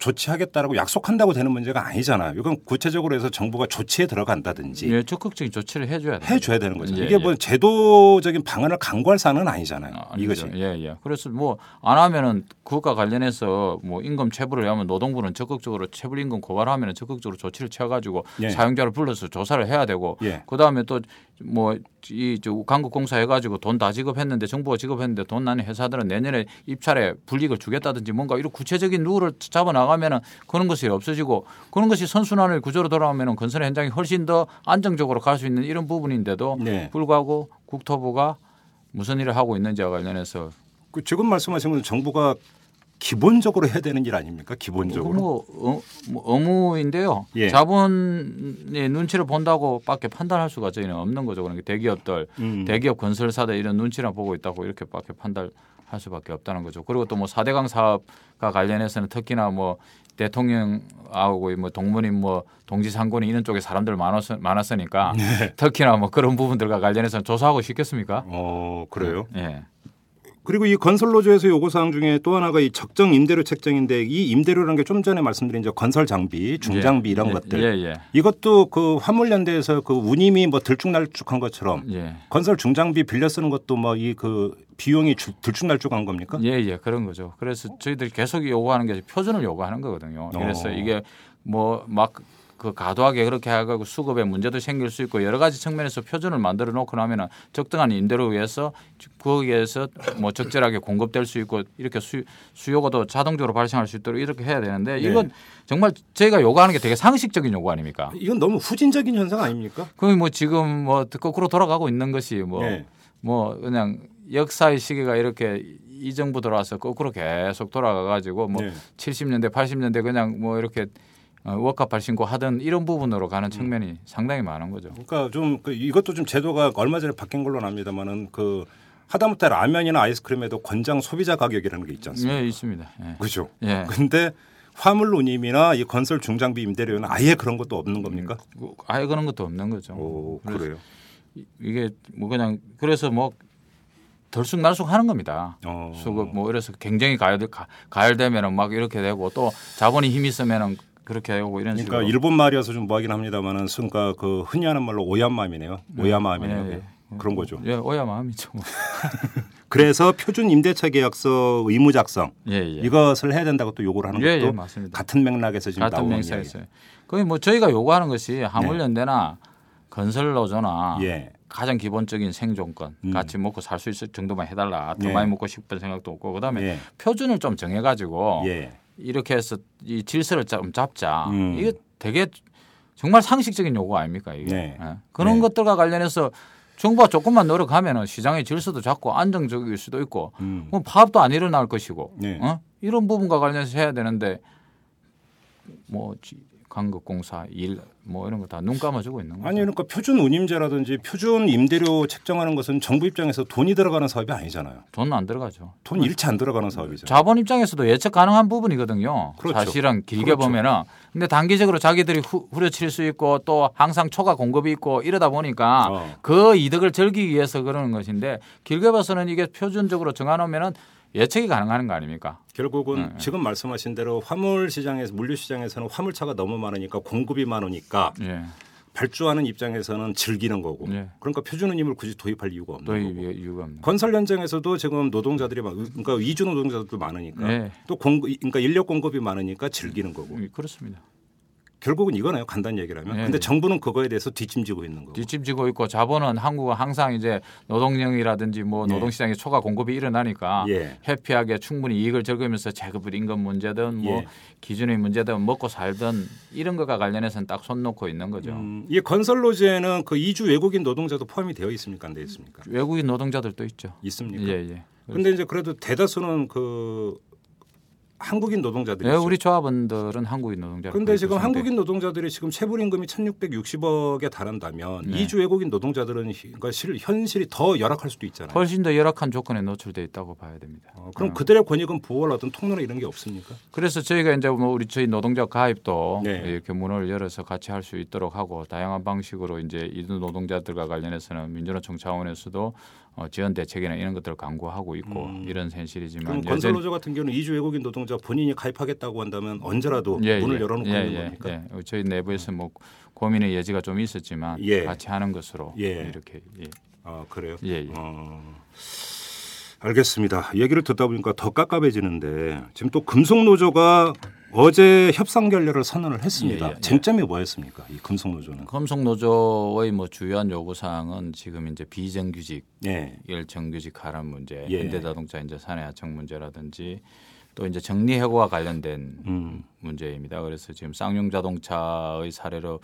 조치하겠다라고 약속한다고 되는 문제가 아니잖아요. 이건 구체적으로 해서 정부가 조치에 들어간다든지 예, 적극적인 조치를 해줘야 돼요. 해줘야 되는 거죠. 예, 이게 예. 뭐 제도적인 방안을 강구할 사안은 아니잖아요. 아니죠. 이것이. 예, 예. 그래서 뭐 안 하면은 그것과 관련해서 뭐 임금 체불을 하면 노동부는 적극적으로 체불 임금 고발하면 적극적으로 조치를 취해가지고 예. 사용자를 불러서 조사를 해야 되고 예. 그 다음에 또 뭐이 강국 공사 해가지고 돈 다 지급했는데 정부가 지급했는데 돈 나는 회사들은 내년에 입찰에 불이익을 주겠다든지 뭔가 이런 구체적인 룰을 잡아 나가면은 그런 것이 없어지고 그런 것이 선순환의 구조로 돌아오면은 건설 현장이 훨씬 더 안정적으로 갈 수 있는 이런 부분인데도 네. 불구하고 국토부가 무슨 일을 하고 있는지와 관련해서 그 지금 말씀하신 건 정부가 기본적으로 해야 되는 일 아닙니까? 기본적으로. 뭐, 어, 뭐 의무인데요. 예. 자본의 눈치를 본다고밖에 판단할 수가 저희는 없는 거죠. 그러니까 대기업들, 음. 대기업 건설사들 이런 눈치를 보고 있다고 이렇게밖에 판단할 수밖에 없다는 거죠. 그리고 또뭐 4대강 사업과 관련해서는 특히나 뭐 대통령하고 뭐 동문인 뭐 동지상군이 이런 쪽에 사람들 많았, 많았으니까 네. 특히나 뭐 그런 부분들과 관련해서는 조사하고 싶겠습니까? 어 그래요. 예. 그리고 이 건설노조에서 요구 사항 중에 또 하나가 이 적정 임대료 책정인데 이 임대료라는 게 좀 전에 말씀드린 저 건설 장비, 중장비 예. 이런 예. 것들. 예, 예. 이것도 그 화물연대에서 그 운임이 뭐 들쭉날쭉한 것처럼 예. 건설 중장비 빌려 쓰는 것도 뭐 이 그 비용이 주- 들쭉날쭉한 겁니까? 예, 예, 그런 거죠. 그래서 저희들이 계속 요구하는 게 표준을 요구하는 거거든요. 그래서 어. 이게 뭐 막 그 과도하게 그렇게 하고 수급에 문제도 생길 수 있고 여러 가지 측면에서 표준을 만들어 놓고 나면은 적당한 인대로 위해서 거기에서 뭐 적절하게 공급될 수 있고 이렇게 수, 수요가 더 자동적으로 발생할 수 있도록 이렇게 해야 되는데 네. 이건 정말 저희가 요구하는 게 되게 상식적인 요구 아닙니까? 이건 너무 후진적인 현상 아닙니까? 그게 뭐 지금 뭐 거꾸로 돌아가고 있는 것이 뭐 네. 뭐 그냥 역사의 시기가 이렇게 이 정부 들어와서 거꾸로 계속 돌아가 가지고 뭐 네. 70년대 80년대 그냥 뭐 이렇게 어, 워커팔 신고 하던 이런 부분으로 가는 측면이 상당히 많은 거죠. 그러니까 좀 그 이것도 좀 제도가 얼마 전에 바뀐 걸로 납니다만은 그 하다못해 라면이나 아이스크림에도 권장 소비자 가격이라는 게 있지 않습니까? 예, 있습니다. 예. 그죠? 예. 근데 화물 운임이나 이 건설 중장비 임대료는 아예 그런 것도 없는 겁니까? 뭐 아예 그런 것도 없는 거죠. 오, 그래요. 이- 이게 뭐 그냥 그래서 뭐 덜쑥날쑥 하는 겁니다. 어. 수급 뭐 이래서 경쟁이 가열 가- 가열되면은 막 이렇게 되고 또 자본이 힘 있으면은 그렇게 하고 이런 그러니까 식으로 일본 말이어서 좀 뭐하긴 합니다만은 순간 그 흔히 하는 말로 오야마음이네요. 오야마음이네요. 예, 예. 그런 거죠. 예, 오야 마음이죠. 뭐. 그래서 표준 임대차 계약서 의무 작성 예, 예. 이것을 해야 된다고 또 요구를 하는 예, 것도 예, 맞습니다. 같은 맥락에서 지금 같은 나오는 이야기. 거의 뭐 저희가 요구하는 것이 화물연대나 건설노조나 예. 가장 기본적인 생존권 음. 같이 먹고 살 수 있을 정도만 해달라 더 예. 많이 먹고 싶은 생각도 없고 그다음에 예. 표준을 좀 정해가지고 예. 이렇게 해서 이 질서를 좀 잡자 음. 이게 되게 정말 상식적인 요구 아닙니까 이게 네. 예. 그런 네. 것들과 관련해서 정부가 조금만 노력하면은 시장의 질서도 잡고 안정적일 수도 있고 음. 뭐 파업도 안 일어날 것이고 네. 어? 이런 부분과 관련해서 해야 되는데 뭐 지- 강극공사 일 뭐 이런 거 다 눈 감아주고 있는 거죠. 아니 그러니까 표준 운임제라든지 표준 임대료 책정하는 것은 정부 입장에서 돈이 들어가는 사업이 아니잖아요. 돈 안 들어가죠. 돈 일체 안 들어가는 사업이죠. 자본 입장에서도 예측 가능한 부분이거든요. 그렇죠. 사실은 길게 그렇죠. 보면은 근데 단기적으로 자기들이 후, 후려칠 수 있고 또 항상 초과 공급이 있고 이러다 보니까 어. 그 이득을 즐기기 위해서 그러는 것인데 길게 봐서는 이게 표준적으로 정해놓으면은 예측이 가능한 거 아닙니까? 결국은 네. 지금 말씀하신 대로 화물 시장에서 물류 시장에서는 화물차가 너무 많으니까 공급이 많으니까 예. 발주하는 입장에서는 즐기는 거고 예. 그러니까 표준 운임을 굳이 도입할 이유가 없는 또 거고 이- 이유가 없는. 건설 현장에서도 지금 노동자들이 많 그러니까 위주 노동자들도 많으니까 네. 또 공급 그러니까 인력 공급이 많으니까 즐기는 거고 음, 그렇습니다. 결국은 이거네요 간단히 얘기를 하면 네. 근데 정부는 그거에 대해서 뒷짐지고 있는 거고 뒷짐지고 있고 자본은 한국은 항상 이제 노동력이라든지 뭐 예. 노동시장에 초과 공급이 일어나니까 예. 해피하게 충분히 이익을 즐기면서 제급 임금 문제든 뭐 예. 기준의 문제든 먹고 살든 이런 거가 관련해서는 딱 손 놓고 있는 거죠. 음, 이 건설 노조에는 그 이주 외국인 노동자도 포함이 되어 있습니까 안 되어 있습니까 외국인 노동자들도 있죠. 있습니까 예, 예. 근데 이제 그래도 대다수는 그 한국인 노동자들이 예, 우리 조합원들은 한국인 노동자. 근데 지금 한국인 노동자들이 지금 체불 임금이 1,660억에 달한다면 네. 이주 외국인 노동자들은 히- 그러니까 실, 현실이 더 열악할 수도 있잖아요. 훨씬 더 열악한 조건에 노출돼 있다고 봐야 됩니다. 어, 그럼 어. 그들의 권익은 보호할 어떤 통로나 이런 게 없습니까? 그래서 저희가 이제 뭐 우리 저희 노동자 가입도 네. 이렇게 문을 열어서 같이 할 수 있도록 하고 다양한 방식으로 이제 이주 노동자들과 관련해서는 민주노총 차원에서도 어, 지원 대책이나 이런 것들을 강구하고 있고 음. 이런 현실이지만 그럼 건설 노조 같은 경우는 이주 외국인 노동자 본인이 가입하겠다고 한다면 언제라도 예, 문을 예. 열어놓고 예, 있는 예, 겁니까? 예. 저희 내부에서 뭐 고민의 여지가 좀 있었지만 예. 같이 하는 것으로 예. 이렇게 예. 아 그래요? 예, 예. 어, 알겠습니다. 얘기를 듣다 보니까 더 깝깝해지는데 지금 또 금속 노조가 어제 협상 결렬을 선언을 했습니다. 예, 예, 예. 쟁점이 뭐였습니까? 이 금속 노조는? 금속 노조의 뭐 주요한 요구 사항은 지금 이제 비정규직 예. 일 정규직하라는 문제, 예. 현대자동차 이제 사내하청 문제라든지 또 이제 정리해고와 관련된 음. 문제입니다. 그래서 지금 쌍용 자동차의 사례로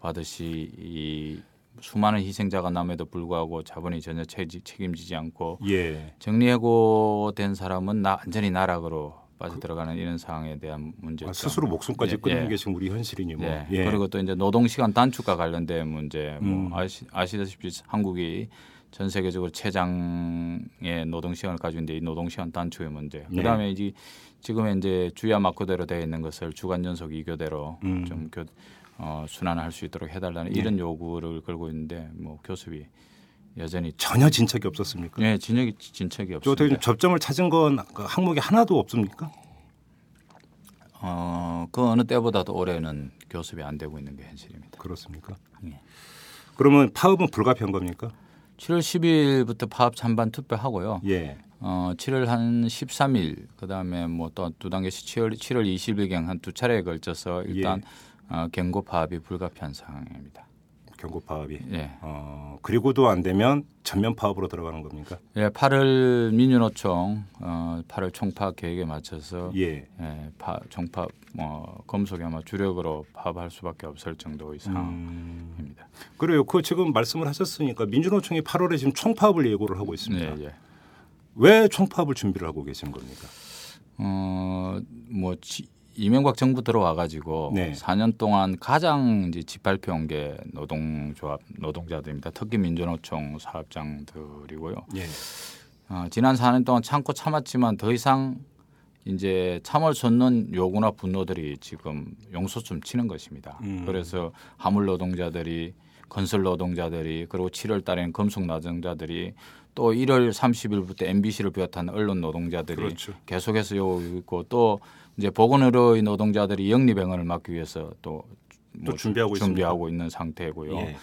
받으시 이 수많은 희생자가 남에도 불구하고 자본이 전혀 책임지지 않고 예. 정리해고된 사람은 나, 완전히 나락으로 빠져 들어가는 이런 상황에 대한 문제. 아, 스스로 목숨까지 끊는 게 지금 우리 현실이니 뭐. 예. 예. 그리고 또 이제 노동 시간 단축과 관련된 문제, 뭐 음. 아시, 아시다시피 한국이 전 세계적으로 최장의 노동 시간을 가지고 있는데 이 노동 시간 단축의 문제. 네. 그다음에 이제 지금 이제 주야 막고대로 되어 있는 것을 주간 연속 이교대로 음. 좀 교, 어, 순환할 수 있도록 해달라는 이런 요구를 걸고 있는데 뭐 교섭이 여전히 전혀 진척이 없었습니까? 예, 진척이 진척이 저 어떻게 없습니다. 좀 접점을 찾은 건그 항목이 하나도 없습니까? 어, 그 어느 때보다도 올해는 교섭이 안 되고 있는 게 현실입니다. 그렇습니까? 예. 그러면 파업은 불가피한 겁니까? 7월 10일부터 파업 찬반 투표하고요. 예. 어, 7월 한 13일 그다음에 뭐 또 두 단계씩 7월 7월 20일경 한 두 차례에 걸쳐서 일단 어, 경고 파업이 불가피한 상황입니다. 경고 파업이. 예. 어, 그리고도 안 되면 전면 파업으로 들어가는 겁니까? 예, 8월 민주노총 어, 8월 총파업 계획에 맞춰서 예. 예, 파, 총파업 뭐 검속이 아마 주력으로 파업할 수밖에 없을 정도의 음. 상황입니다. 그래요. 그 지금 말씀을 하셨으니까 민주노총이 8월에 지금 총파업을 예고를 하고 있습니다. 예, 예. 왜 총파업을 준비를 하고 계신 겁니까? 어, 뭐 지, 이명박 정부 들어와 가지고 네. 4년 동안 가장 이제 짓밟혀온 게 노동조합 노동자들입니다. 특히 민주노총 사업장들이고요. 예. 어, 지난 4년 동안 참고 참았지만 더 이상 이제 참을 수 없는 요구나 분노들이 지금 용솟음 치는 것입니다. 음. 그래서 화물 노동자들이 건설 노동자들이 그리고 7월 달에는 금속 노동자들이 또 1월 30일부터 MBC를 비롯한 언론 노동자들이 그렇죠. 계속해서 요구 있고 또 이제 보건의료의 노동자들이 영리병원을 막기 위해서 또, 또 준비하고 준비하고 있는 상태고요. 예.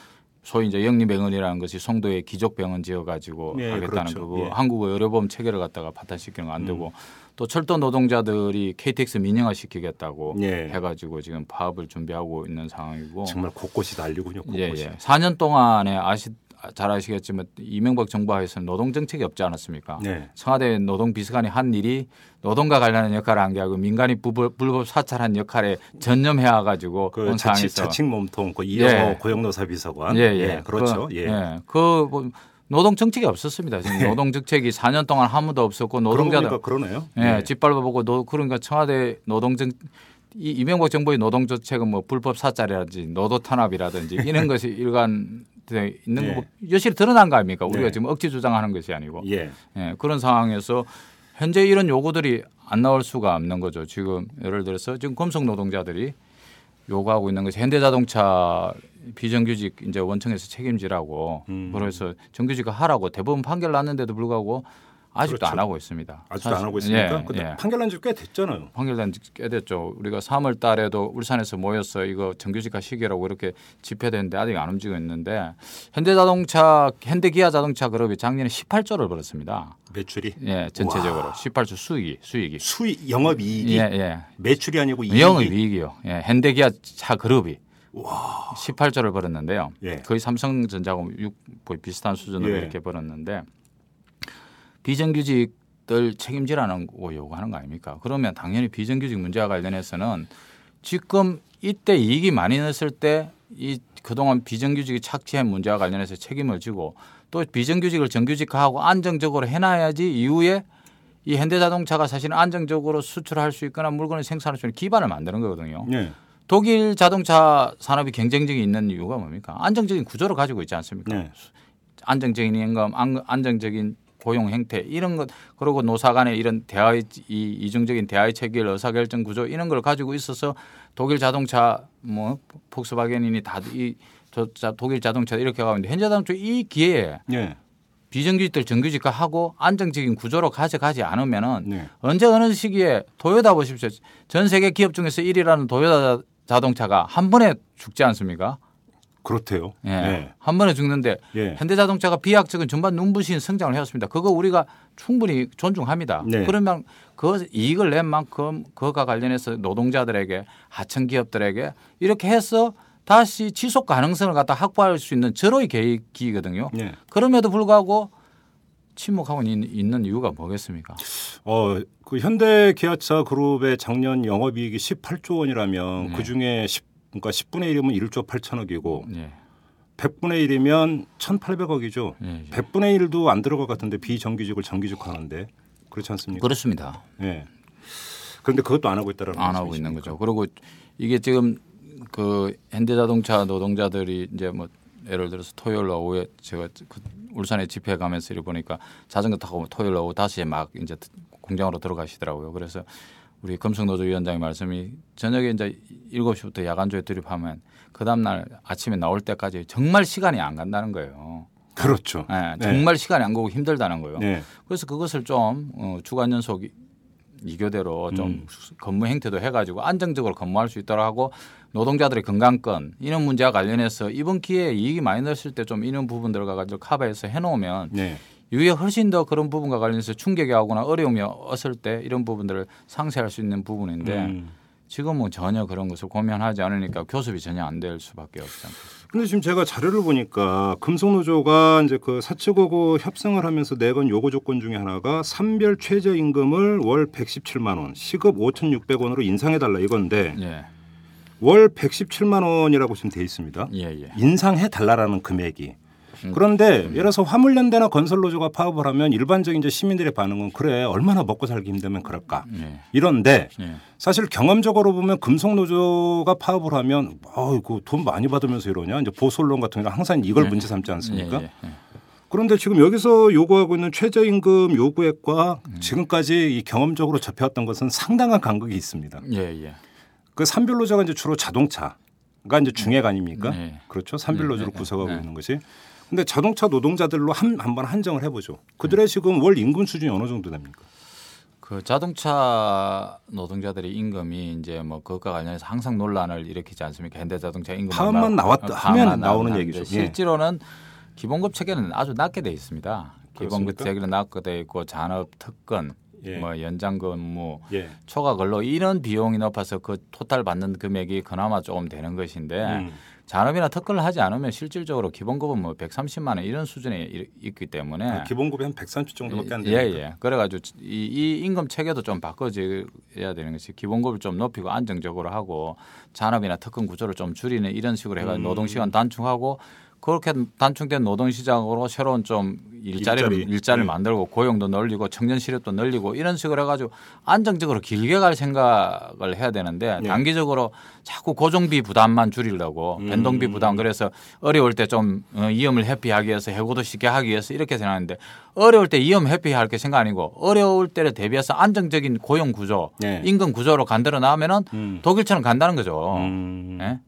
소위 이제 영리병원이라는 것이 송도에 기족병원 지어가지고 예, 하겠다는 그렇죠. 거고 예. 한국의 의료보험 체계를 갖다가 파탄시키는 거 안 되고 음. 또 철도 노동자들이 KTX 민영화 시키겠다고 예. 해가지고 지금 파업을 준비하고 있는 상황이고 정말 곳곳이 난리군요. 예, 곳곳이. 예. 4년 동안에 아시 잘 아시겠지만 이명박 정부 하에서는 노동 정책이 없지 않았습니까? 네. 청와대 노동 비서관이 한 일이 노동과 관련한 역할을 한게 아니고 민간이 불법, 불법 사찰한 역할에 전념해 가지고 그온 자치, 자칭 몸통 그 이영호 예. 고용노사 비서관. 예, 예. 그렇죠. 그, 예. 예. 그 뭐, 노동 정책이 없었습니다. 지금 노동 정책이 4년 동안 아무도 없었고 노동자들 그러네요. 예, 짓밟아보고 노, 그러니까 청와대 노동 정 이 이명박 정부의 노동 정책은 뭐 불법 사찰이라든지 노도 탄압이라든지 이런 것이 일관 돼 있는 예. 거 여실히 드러난 거 아닙니까? 우리가 네. 지금 억지 주장하는 것이 아니고 예. 예, 그런 상황에서 현재 이런 요구들이 안 나올 수가 없는 거죠. 지금 예를 들어서 지금 금속 노동자들이 요구하고 있는 것이 현대자동차 비정규직 이제 원청에서 책임지라고 음. 그래서 정규직화 하라고 대법원 판결 났는데도 불구하고 아직도 그렇죠. 안 하고 있습니다. 아직도 사실- 안 하고 있습니까? 예, 근데 예. 판결 난 지 꽤 됐잖아요. 판결된 지꽤 됐죠. 우리가 3월 달에도 울산에서 모여서 이거 정규직화 시기라고 이렇게 집회됐는데 아직 안 움직이고 있는데 현대자동차, 현대기아 자동차 그룹이 작년에 18조를 벌었습니다. 매출이 예, 전체적으로 와. 18조 수익이 수익이. 수익 영업 이익이 예, 예. 매출이 아니고 이익이 영업 이익이요. 예, 현대기아 차 그룹이 18조를 벌었는데요. 예. 거의 삼성전자하고 육- 거의 비슷한 수준으로 예. 이렇게 벌었는데 비정규직들 책임지라는 거 요구하는 거 아닙니까? 그러면 당연히 비정규직 문제와 관련해서는 지금 이때 이익이 많이 났을 때 이 그동안 비정규직이 착취한 문제와 관련해서 책임을 지고 또 비정규직을 정규직화하고 안정적으로 해놔야지 이후에 이 현대자동차가 사실은 안정적으로 수출할 수 있거나 물건을 생산할 수 있는 기반을 만드는 거거든요. 예. 독일 자동차 산업이 경쟁력이 있는 이유가 뭡니까? 안정적인 구조를 가지고 있지 않습니까? 네. 안정적인 임금, 안- 안정적인 고용 행태 이런 것 그리고 노사 간의 이런 대화의 이 이중적인 대화의 체계를 의사결정 구조 이런 걸 가지고 있어서 독일 자동차 뭐 폭스바겐이니 다이 독일 자동차 이렇게 가고 있는데 현대자동차 이 기회에 예. 비정규직들 정규직화 하고 안정적인 구조로 가져가지 않으면은 네. 언제 어느 시기에 토요타 보십시오. 전 세계 기업 중에서 1위라는 토요타 자동차가 한 번에 죽지 않습니까? 그렇대요. 예. 예. 한 번에 죽는데 예. 현대자동차가 비약적인 전반 눈부신 성장을 해왔습니다. 그거 우리가 충분히 존중합니다. 네. 그러면 그 이익을 낸 만큼 그거가 관련해서 노동자들에게 하청 기업들에게 이렇게 해서 다시 지속 가능성을 갖다 확보할 수 있는 절호의 계획이거든요. 예. 그럼에도 불구하고 침묵하고 있- 있는 이유가 뭐겠습니까? 어, 그 현대 기아차 그룹의 작년 영업이익이 18조 원이라면 네. 그 중에 10 그러니까 10분의 1이면 1조 8천억이고 예. 100분의 1이면 1,800억이죠. 예, 예. 100분의 1도 안 들어갈 것 같은데 비정규직을 정규직화하는데 그렇지 않습니까? 그렇습니다. 예. 그런데 그것도 안 하고 있다라는 안 하고 있는 거죠. 그리고 이게 지금 그 현대자동차 노동자들이 이제 뭐 예를 들어서 토요일 오후에 제가 그 울산에 집회 가면서 이래 보니까 자전거 타고 토요일 오후 다시 막 이제 공장으로 들어가시더라고요. 그래서 우리 금속노조 위원장의 말씀이 저녁에 이제 7시부터 야간조에 돌입하면 그 다음날 아침에 나올 때까지 정말 시간이 안 간다는 거예요. 그렇죠. 예, 네. 정말 시간이 안 가고 힘들다는 거예요. 네. 그래서 그것을 좀 어, 주간 연속 이교대로 좀 음. 근무 행태도 해가지고 안정적으로 근무할 수 있도록 하고 노동자들의 건강권 이런 문제와 관련해서 이번 기회에 이익이 많이 났을 때 좀 이런 부분들을 가지고 커버해서 해놓으면 네. 이후에 훨씬 더 그런 부분과 관련해서 충격이 오거나 어려움이 왔을 때 이런 부분들을 상쇄할 수 있는 부분인데 음. 지금은 전혀 그런 것을 고민하지 않으니까 교섭이 전혀 안 될 수밖에 없지 않겠습니까? 근데 지금 제가 자료를 보니까 금속노조가 이제 그 사측하고 협상을 하면서 내건 요구 조건 중에 하나가 산별 최저 임금을 월 117만 원, 시급 5,600원으로 인상해 달라 이건데 예, 월 117만 원이라고 지금 돼 있습니다. 예, 예. 인상해 달라라는 금액이. 음. 그런데 예를 들어서 화물연대나 건설노조가 파업을 하면 일반적인 이제 시민들의 반응은 그래 얼마나 먹고 살기 힘들면 그럴까 예, 이런데 예. 사실 경험적으로 보면 금속노조가 파업을 하면 아이고 돈 많이 받으면서 이러냐 이제 보수언론 같은 경우는 항상 이걸 네. 문제 삼지 않습니까? 그런데 지금 여기서 요구하고 있는 최저임금 요구액과 음. 지금까지 이 경험적으로 접해왔던 것은 상당한 간극이 있습니다. 예, 예. 그 산별노조가 이제 주로 자동차가 이제 중액 아닙니까? 네. 그렇죠. 산별노조로 네, 네, 구성하고 네. 있는 것이. 근데 자동차 노동자들로 한 한번 한정을 해보죠. 그들의 지금 월 임금 수준이 어느 정도 됩니까? 그 자동차 노동자들의 임금이 이제 뭐 그것과 관련해서 항상 논란을 일으키지 않습니까? 현대자동차 임금 파업만 나왔다 어, 하면 나오는 얘기죠. 예. 실제로는 기본급 체계는 아주 낮게 돼 있습니다. 기본급? 체계는 낮게 돼 있고 잔업 특근, 예. 뭐 연장 근무, 예. 초과 근로 이런 비용이 높아서 그 토탈 받는 금액이 그나마 조금 되는 것인데 음. 잔업이나 특근을 하지 않으면 실질적으로 기본급은 뭐 130만 원 이런 수준에 이- 있기 때문에 기본급이 한 130 정도밖에 안 예, 되니까. 예. 그래가지고 이, 이 임금 체계도 좀 바꿔줘야 되는 것이 기본급을 좀 높이고 안정적으로 하고 잔업이나 특근 구조를 좀 줄이는 이런 식으로 해가지고 음. 노동 시간 단축하고 그렇게 단축된 노동 시장으로 새로운 좀 일자리를 일자리. 일자리, 를 네. 만들고 고용도 늘리고 청년 실업도 늘리고 이런 식으로 해가지고 안정적으로 길게 갈 생각을 해야 되는데 네. 단기적으로 자꾸 고정비 부담만 줄이려고 음. 변동비 부담 그래서 어려울 때 좀 위험을 회피하기 위해서 해고도 쉽게 하기 위해서 이렇게 생각하는데 어려울 때 위험 회피할 게 생각 아니고 어려울 때를 대비해서 안정적인 고용 구조, 네. 임금 구조로 간들어 나오면은 음. 독일처럼 간다는 거죠. 음.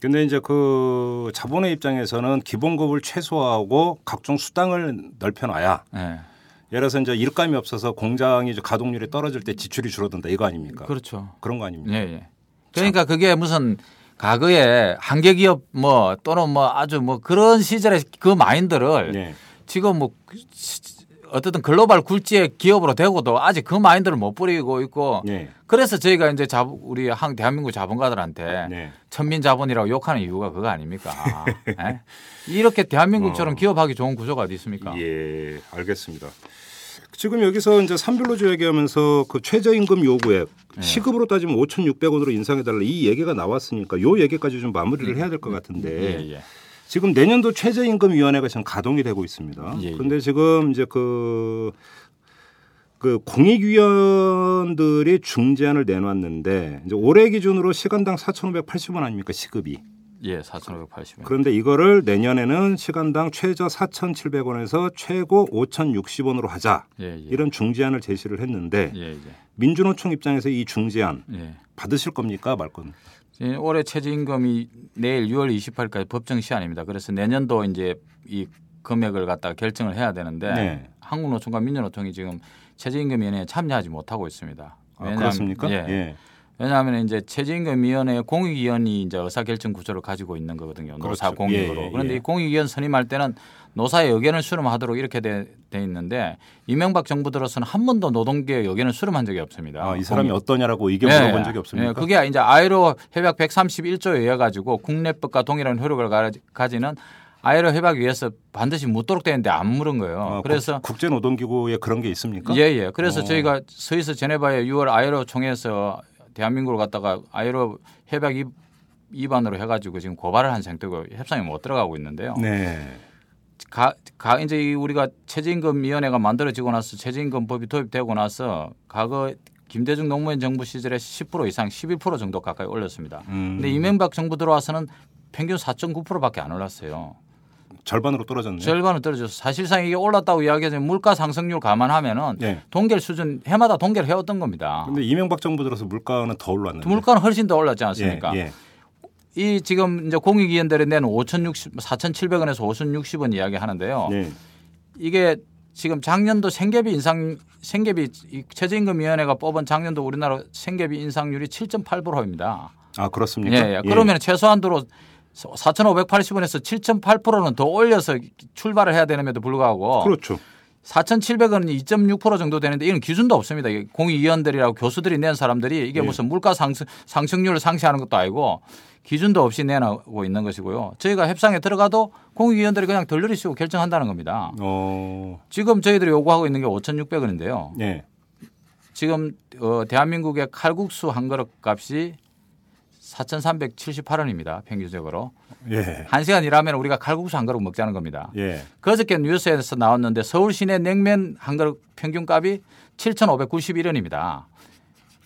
예? 근데 이제 그 자본의 입장에서는 기본급을 최소화하고 각종 수당을 넓혀놔야 예. 예를 들어서 이제 일감이 없어서 공장이 이제 가동률이 떨어질 때 지출이 줄어든다 이거 아닙니까? 그렇죠. 그런 거 아닙니까? 예, 예. 그러니까 그게 무슨 과거에 한계 기업 뭐 또는 뭐 아주 뭐 그런 시절의 그 마인드를 네. 지금 뭐 어쨌든 글로벌 굴지의 기업으로 되고도 아직 그 마인드를 못 뿌리고 있고 네. 그래서 저희가 이제 자 우리 한 대한민국 자본가들한테 네. 천민 자본이라고 욕하는 이유가 그거 아닙니까? 예? 이렇게 대한민국처럼 어. 기업하기 좋은 구조가 어디 있습니까? 예, 알겠습니다. 지금 여기서 이제 산별로조 얘기하면서 그 최저임금 요구액 네. 시급으로 따지면 5,600원으로 인상해달라 이 얘기가 나왔으니까 요 얘기까지 좀 마무리를 해야 될 것 같은데 예, 예. 지금 내년도 최저임금위원회가 지금 가동이 되고 있습니다. 예, 예. 그런데 지금 이제 그, 그 공익위원들이 중재안을 내놨는데 이제 올해 기준으로 시간당 4,580원 아닙니까 시급이. 예, 4,580원. 그런데 이거를 내년에는 시간당 최저 4,700원에서 최고 5,060원으로 하자. 예, 예. 이런 중재안을 제시를 했는데 예, 예. 민주노총 입장에서 이 중재안 예. 받으실 겁니까 말 겁니까? 예, 올해 최저임금이 내일 6월 28일까지 법정 시한입니다. 그래서 내년도 이제 이 금액을 갖다가 결정을 해야 되는데 네. 한국노총과 민주노총이 지금 최저임금위원회에 참여하지 못하고 있습니다. 아, 그렇습니까? 예. 예. 왜냐하면 이제 최저임금위원회 공익위원이 이제 의사결정 구조를 가지고 있는 거거든요. 노사 그렇죠. 공익으로. 예, 예, 그런데 예. 이 공익위원 선임할 때는 노사의 의견을 수렴하도록 이렇게 돼, 돼 있는데 이명박 정부 들어서는 한 번도 노동계의 의견을 수렴한 적이 없습니다. 아, 이 사람이 어떠냐라고 의견 예, 물어본 적이 없습니까? 예, 그게 이제 아이로 협약 131조에 의해 가지고 국내법과 동일한 효력을 가- 가지는 아이로 협약위에서 반드시 묻도록 되는데 안 물은 거예요. 아, 그래서 국, 제 노동기구에 그런 게 있습니까? 예, 예. 그래서 어. 저희가 스위스 제네바의 6월 아이로 총회에서 대한민국을 갖다가 아이로 협약 위- 위반으로 해가지고 지금 고발을 한 상태고 협상에 못 들어가고 있는데요. 네. 가, 가 이제 이 우리가 최저임금위원회가 만들어지고 나서 최저임금법이 도입되고 나서 과거 김대중 노무현 정부 시절에 10% 이상 11% 정도 가까이 올렸습니다. 음, 근데 이명박 정부 들어와서는 평균 4.9%밖에 안 올랐어요. 절반으로 떨어졌네요. 절반은 떨어져서 사실상 이게 올랐다고 이야기하지만 물가 상승률 감안하면은 네. 동결 수준 해마다 동결 해왔던 겁니다. 근데 이명박 정부 들어서 물가는 더 올랐는데. 물가는 훨씬 더 올랐지 않습니까? 예, 예. 이 지금 이제 공익위원들이 내는 5,060, 4,700원에서 5,060원 이야기 하는데요. 네. 이게 지금 작년도 생계비 인상 생계비 이 최저임금위원회가 뽑은 작년도 우리나라 생계비 인상률이 7.8%입니다. 아 그렇습니까? 예, 예. 그러면 최소한도로 4,580원에서 7.8%는 더 올려서 출발을 해야 되는데도 불구하고 그렇죠. 4,700원은 2.6% 정도 되는데 이건 기준도 없습니다. 이게 공익위원들이라고 교수들이 낸 사람들이 이게 예. 무슨 물가 상승, 상승률을 상시하는 것도 아니고 기준도 없이 내놓고 있는 것이고요. 저희가 협상에 들어가도 공익위원들이 그냥 덜러리 쓰고 결정한다는 겁니다. 어, 지금 저희들이 요구하고 있는 게 5,600원인데요. 예. 지금 어, 대한민국의 칼국수 한 그릇 값이 4,378원입니다. 평균적으로. 예. 한 시간 일하면 우리가 칼국수 한 그릇 먹자는 겁니다. 예. 그저께 뉴스에서 나왔는데 서울 시내 냉면 한 그릇 평균 값이 7,591원입니다.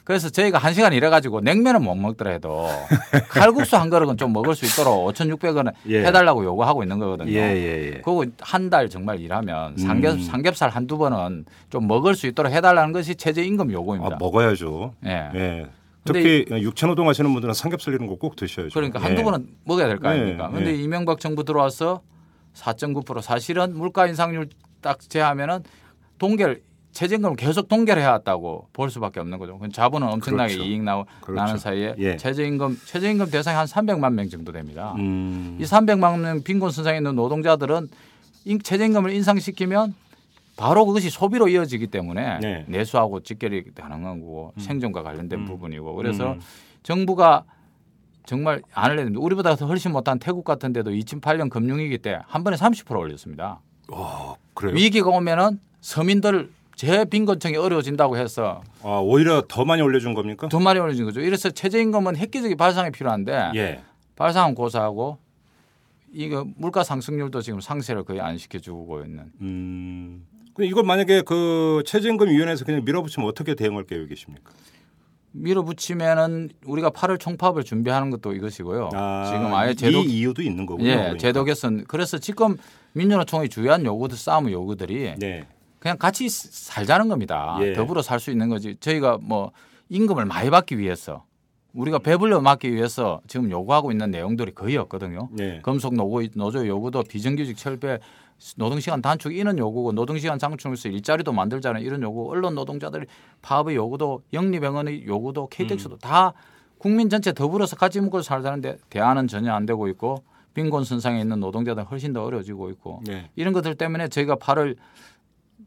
그래서 저희가 한 시간 일해가지고 냉면은 못 먹더라도 칼국수 한 그릇은 좀 먹을 수 있도록 5,600원 예. 해달라고 요구하고 있는 거거든요. 예, 예, 예. 그거 한달 정말 일하면 삼겹, 음. 삼겹살 한두 번은 좀 먹을 수 있도록 해달라는 것이 최저임금 요구입니다. 아, 먹어야죠. 예. 특히 육체노동 하시는 분들은 삼겹살 이런 거 꼭 드셔야죠. 그러니까 예. 한두 번은 먹어야 될 거 아닙니까? 예, 그런데 예. 이명박 정부 들어와서 4.9% 사실은 물가 인상률 딱 제하면은 동결 최저임금을 계속 동결해 왔다고 볼 수밖에 없는 거죠. 그건 자본은 엄청나게 그렇죠. 이익 나, 그렇죠. 나는 사이에 예. 최저임금 최저임금 대상이 한 300만 명 정도 됩니다. 음. 이 300만 명 빈곤 선상에 있는 노동자들은 인- 최저임금을 인상시키면 바로 그것이 소비로 이어지기 때문에 네. 내수하고 직결이 가능한 거고 생존과 관련된 음. 부분이고 그래서 음. 정부가 정말 안 됩니다. 우리보다 더 훨씬 못한 태국 같은 데도 2008년 금융위기 때 한 번에 30% 올렸습니다. 어, 그래요? 위기가 오면은 서민들 재빈곤층이 어려워진다고 해서 아, 오히려 더 많이 올려준 겁니까? 두 마리 올려진 거죠. 이래서 최저임금은 획기적인 발상이 필요한데 예. 발상은 고사하고 이거 물가 상승률도 지금 상세를 거의 안 시켜주고 있는. 음. 그럼 이걸 만약에 그 최저임금 위원회에서 그냥 밀어붙이면 어떻게 대응할 계획이십니까? 밀어붙이면은 우리가 8월 총파업을 준비하는 것도 이것이고요. 아, 지금 아예 제도 이 이유도 있는 거군요. 예, 그러니까. 제도 개선. 그래서 지금 민주노총의 주요한 요구들 싸움 요구들이 네. 그냥 같이 살자는 겁니다. 예. 더불어 살 수 있는 거지. 저희가 뭐 임금을 많이 받기 위해서 우리가 배불려 맞기 위해서 지금 요구하고 있는 내용들이 거의 없거든요. 네. 금속 노조 요구도 비정규직 철폐 노동시간 단축 이런 요구고 노동시간 장축해서 일자리도 만들자는 이런 요구 언론 노동자들이 파업의 요구도 영리병원의 요구도 KTX도 다 국민 전체 더불어서 같이 먹고 살자는데 대안은 전혀 안 되고 있고 빈곤 선상에 있는 노동자들은 훨씬 더 어려워지고 있고 네. 이런 것들 때문에 저희가 8월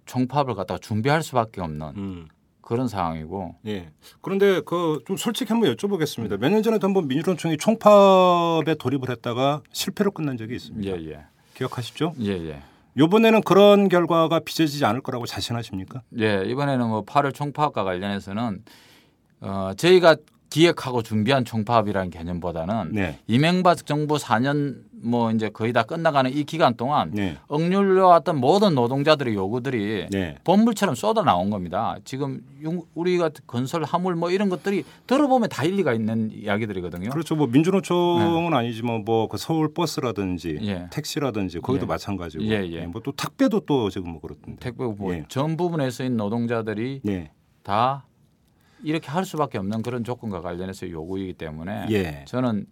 총파업을 갖다가 준비할 수밖에 없는 음. 그런 상황이고 예. 그런데 그 좀 솔직히 한번 여쭤보겠습니다. 몇 년 전에도 한번 민주노총이 총파업에 돌입을 했다가 실패로 끝난 적이 있습니다. 예, 예. 기억하시죠? 예, 예. 이번에는 그런 결과가 빚어지지 않을 거라고 자신하십니까? 예, 이번에는 뭐 8월 총파업과 관련해서는 어, 저희가 기획하고 준비한 총파업이라는 개념보다는 네. 이명박 정부 4년 뭐 이제 거의 다 끝나가는 이 기간 동안 네. 억눌려왔던 모든 노동자들의 요구들이 네. 본물처럼 쏟아 나온 겁니다. 지금 융- 우리가 건설 화물 뭐 이런 것들이 들어보면 다 일리가 있는 이야기들이거든요. 그렇죠. 뭐 민주노총은 아니지만 뭐 그 서울 버스라든지 예. 택시라든지 거기도 예. 마찬가지고. 예, 예. 뭐또 택배도 또 지금 뭐 그렇던데. 택배 뭐 예. 전 부분에 쓰인 노동자들이 네. 다 이렇게 할 수밖에 없는 그런 조건과 관련해서 요구이기 때문에 예. 저는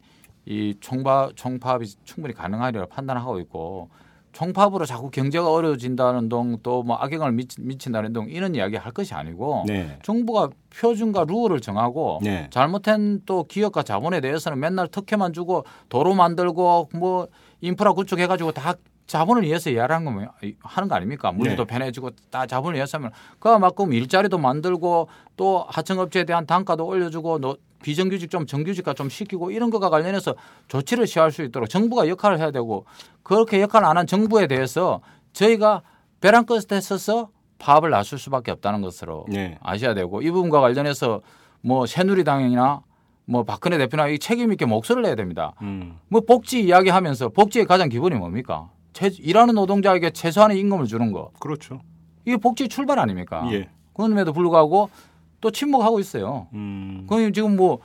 이 총파 총파업이 충분히 가능하리라 판단하고 있고 총파업으로 자꾸 경제가 어려워진다는 동 또 뭐 악영향을 미치, 미친 다는 동 이런 이야기 할 것이 아니고 네. 정부가 표준과 룰을 정하고 네. 잘못한 또 기업과 자본에 대해서는 맨날 특혜만 주고 도로 만들고 뭐 인프라 구축해 가지고 다 자본을 위해서 일하는 거 하는 거 아닙니까? 물도 네. 편해지고 다 자본을 위해서 하면 그만큼 일자리도 만들고 또 하청업체에 대한 단가도 올려주고 노- 비정규직 좀 정규직화 좀 시키고 이런 것과 관련해서 조치를 취할 수 있도록 정부가 역할을 해야 되고 그렇게 역할을 안 한 정부에 대해서 저희가 벼랑 끝에 서서 파업을 나설 수밖에 없다는 것으로 네. 아셔야 되고 이 부분과 관련해서 뭐 새누리당이나 뭐 박근혜 대표나 이 책임 있게 목소리를 내야 됩니다. 음. 뭐 복지 이야기하면서 복지의 가장 기본이 뭡니까? 최- 일하는 노동자에게 최소한의 임금을 주는 거. 그렇죠. 이게 복지 출발 아닙니까? 예. 그럼에도 불구하고 또 침묵하고 있어요. 음. 그럼 지금 뭐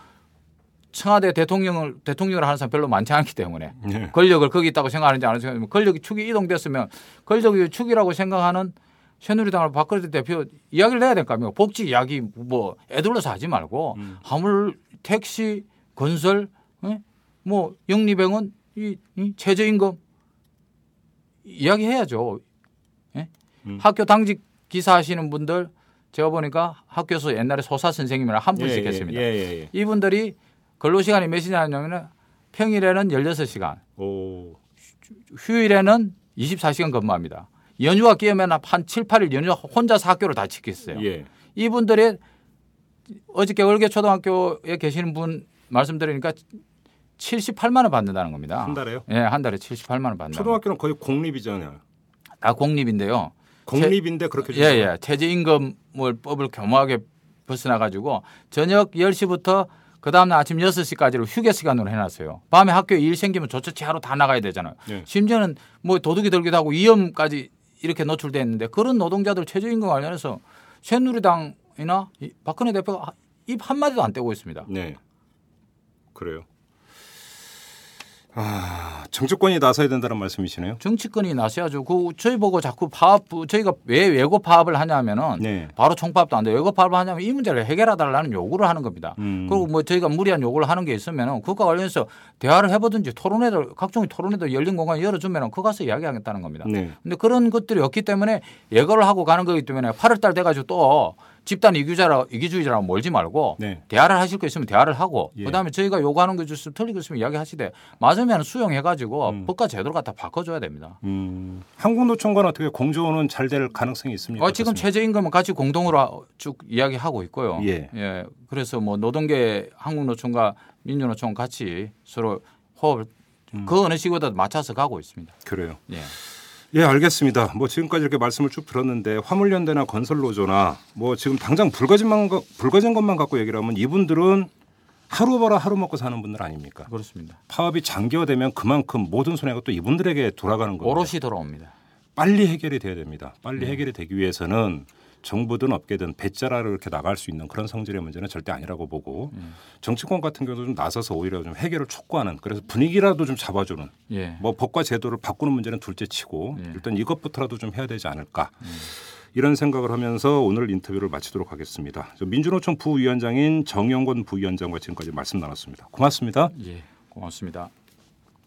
청와대 대통령을 대통령을 하는 사람 별로 많지 않기 때문에 네. 권력을 거기 있다고 생각하는지 안 하는지 권력이 축이 이동됐으면 권력이 축이라고 생각하는 새누리당을 박근혜 대표 이야기를 내야 될 거 아닙니까? 복지 이야기 뭐 애들러서 하지 말고 음. 화물 택시 건설 예? 뭐 영리병원 이, 이 최저임금 이야기해야죠. 예? 음. 학교 당직 기사 하시는 분들 제가 보니까 학교에서 옛날에 소사 선생님이랑 한 분씩 예, 예, 했습니다. 예, 예, 예. 이분들이 근로 시간이 몇 시냐면은 평일에는 16시간, 오. 휴일에는 24시간 근무합니다. 연휴가 끼면 한 7, 8일 연휴 혼자서 학교를 다 지켰어요. 예. 이분들이 어저께 월계 초등학교에 계시는 분 말씀드리니까 78만 원 받는다는 겁니다. 한 달에요? 예, 한 달에 78만 원 받는다. 초등학교는 거의 공립이잖아요. 다 공립인데요. 공립인데 그렇게 예, 예. 최저 임금을 법을 교묘하게 벗어나 가지고 저녁 10시부터 그 다음날 아침 6시까지를 휴게 시간으로 해놨어요. 밤에 학교에 일 생기면 조처치 하러 다 나가야 되잖아요. 네. 심지어는 뭐 도둑이 들기도 하고 위험까지 이렇게 노출돼 있는데 그런 노동자들 최저임금 관련해서 새누리당이나 이 박근혜 대표가 입 한마디도 안 떼고 있습니다. 네. 그래요. 아, 정치권이 나서야 된다는 말씀이시네요. 정치권이 나서야죠. 그 저희 보고 자꾸 파업 저희가 왜 외고 파업을 하냐면은 네. 바로 총파업도 안 돼. 외고 파업을 하냐면 이 문제를 해결해 달라는 요구를 하는 겁니다. 음. 그리고 뭐 저희가 무리한 요구를 하는 게 있으면은 그것과 관련해서 대화를 해 보든지 토론회를 각종의 토론회도 열린 공간 열어 주면은 그 가서 이야기하겠다는 겁니다. 네. 근데 그런 것들이 없기 때문에 예고를 하고 가는 거기 때문에 8월 달 돼 가지고 또 집단 이기주의라 이기주의자라고 몰지 말고 네. 대화를 하실 거 있으면 대화를 하고 예. 그다음에 저희가 요구하는 거 있으면 틀리고 있으면 이야기하시되 맞으면 수용해 가지고 음. 법과 제도를 갖다 바꿔줘야 됩니다. 음. 한국노총과는 어떻게 공조는 잘 될 가능성이 있습니까? 어, 지금? 최저임금은 같이 공동으로 쭉 이야기하고 있고요. 예. 그래서 뭐 노동계 한국노총과 민주노총 같이 서로 호흡을 음. 그 어느 시기보다 맞춰서 가고 있습니다. 그래요. 예. 예, 알겠습니다. 뭐 지금까지 이렇게 말씀을 쭉 들었는데 화물연대나 건설노조나 뭐 지금 당장 불거진만 거- 불거진 것만 갖고 얘기를 하면 이분들은 하루 벌어 하루 먹고 사는 분들 아닙니까? 그렇습니다. 파업이 장기화되면 그만큼 모든 손해가 또 이분들에게 돌아가는 겁니다. 오롯이 돌아옵니다. 빨리 해결이 돼야 됩니다. 빨리 네. 해결이 되기 위해서는 정부든 업계든 배짜라를 이렇게 나갈 수 있는 그런 성질의 문제는 절대 아니라고 보고 음. 정치권 같은 경우도 좀 나서서 오히려 좀 해결을 촉구하는 그래서 분위기라도 좀 잡아주는 예. 뭐 법과 제도를 바꾸는 문제는 둘째치고 예. 일단 이것부터라도 좀 해야 되지 않을까 음. 이런 생각을 하면서 오늘 인터뷰를 마치도록 하겠습니다. 저 민주노총 부위원장인 정영권 부위원장과 지금까지 말씀 나눴습니다. 고맙습니다. 예. 고맙습니다.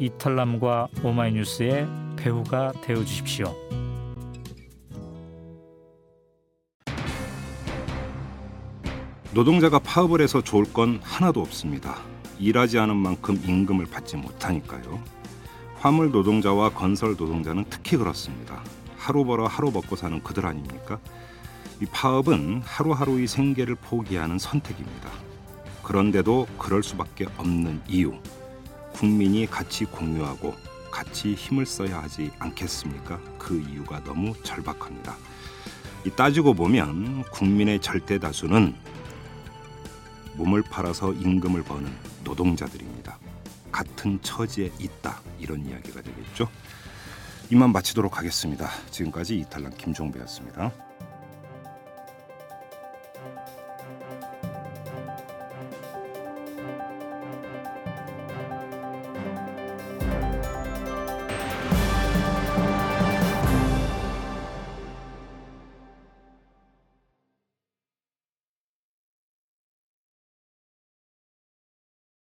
이털남과 오마이뉴스의 배우가 되어 주십시오. 노동자가 파업을 해서 좋을 건 하나도 없습니다. 일하지 않은 만큼 임금을 받지 못하니까요. 화물 노동자와 건설 노동자는 특히 그렇습니다. 하루 벌어 하루 먹고 사는 그들 아닙니까? 이 파업은 하루하루의 생계를 포기하는 선택입니다. 그런데도 그럴 수밖에 없는 이유. 국민이 같이 공유하고 같이 힘을 써야 하지 않겠습니까? 그 이유가 너무 절박합니다. 이 따지고 보면 국민의 절대 다수는 몸을 팔아서 임금을 버는 노동자들입니다. 같은 처지에 있다 이런 이야기가 되겠죠. 이만 마치도록 하겠습니다. 지금까지 이탈남 김종배였습니다.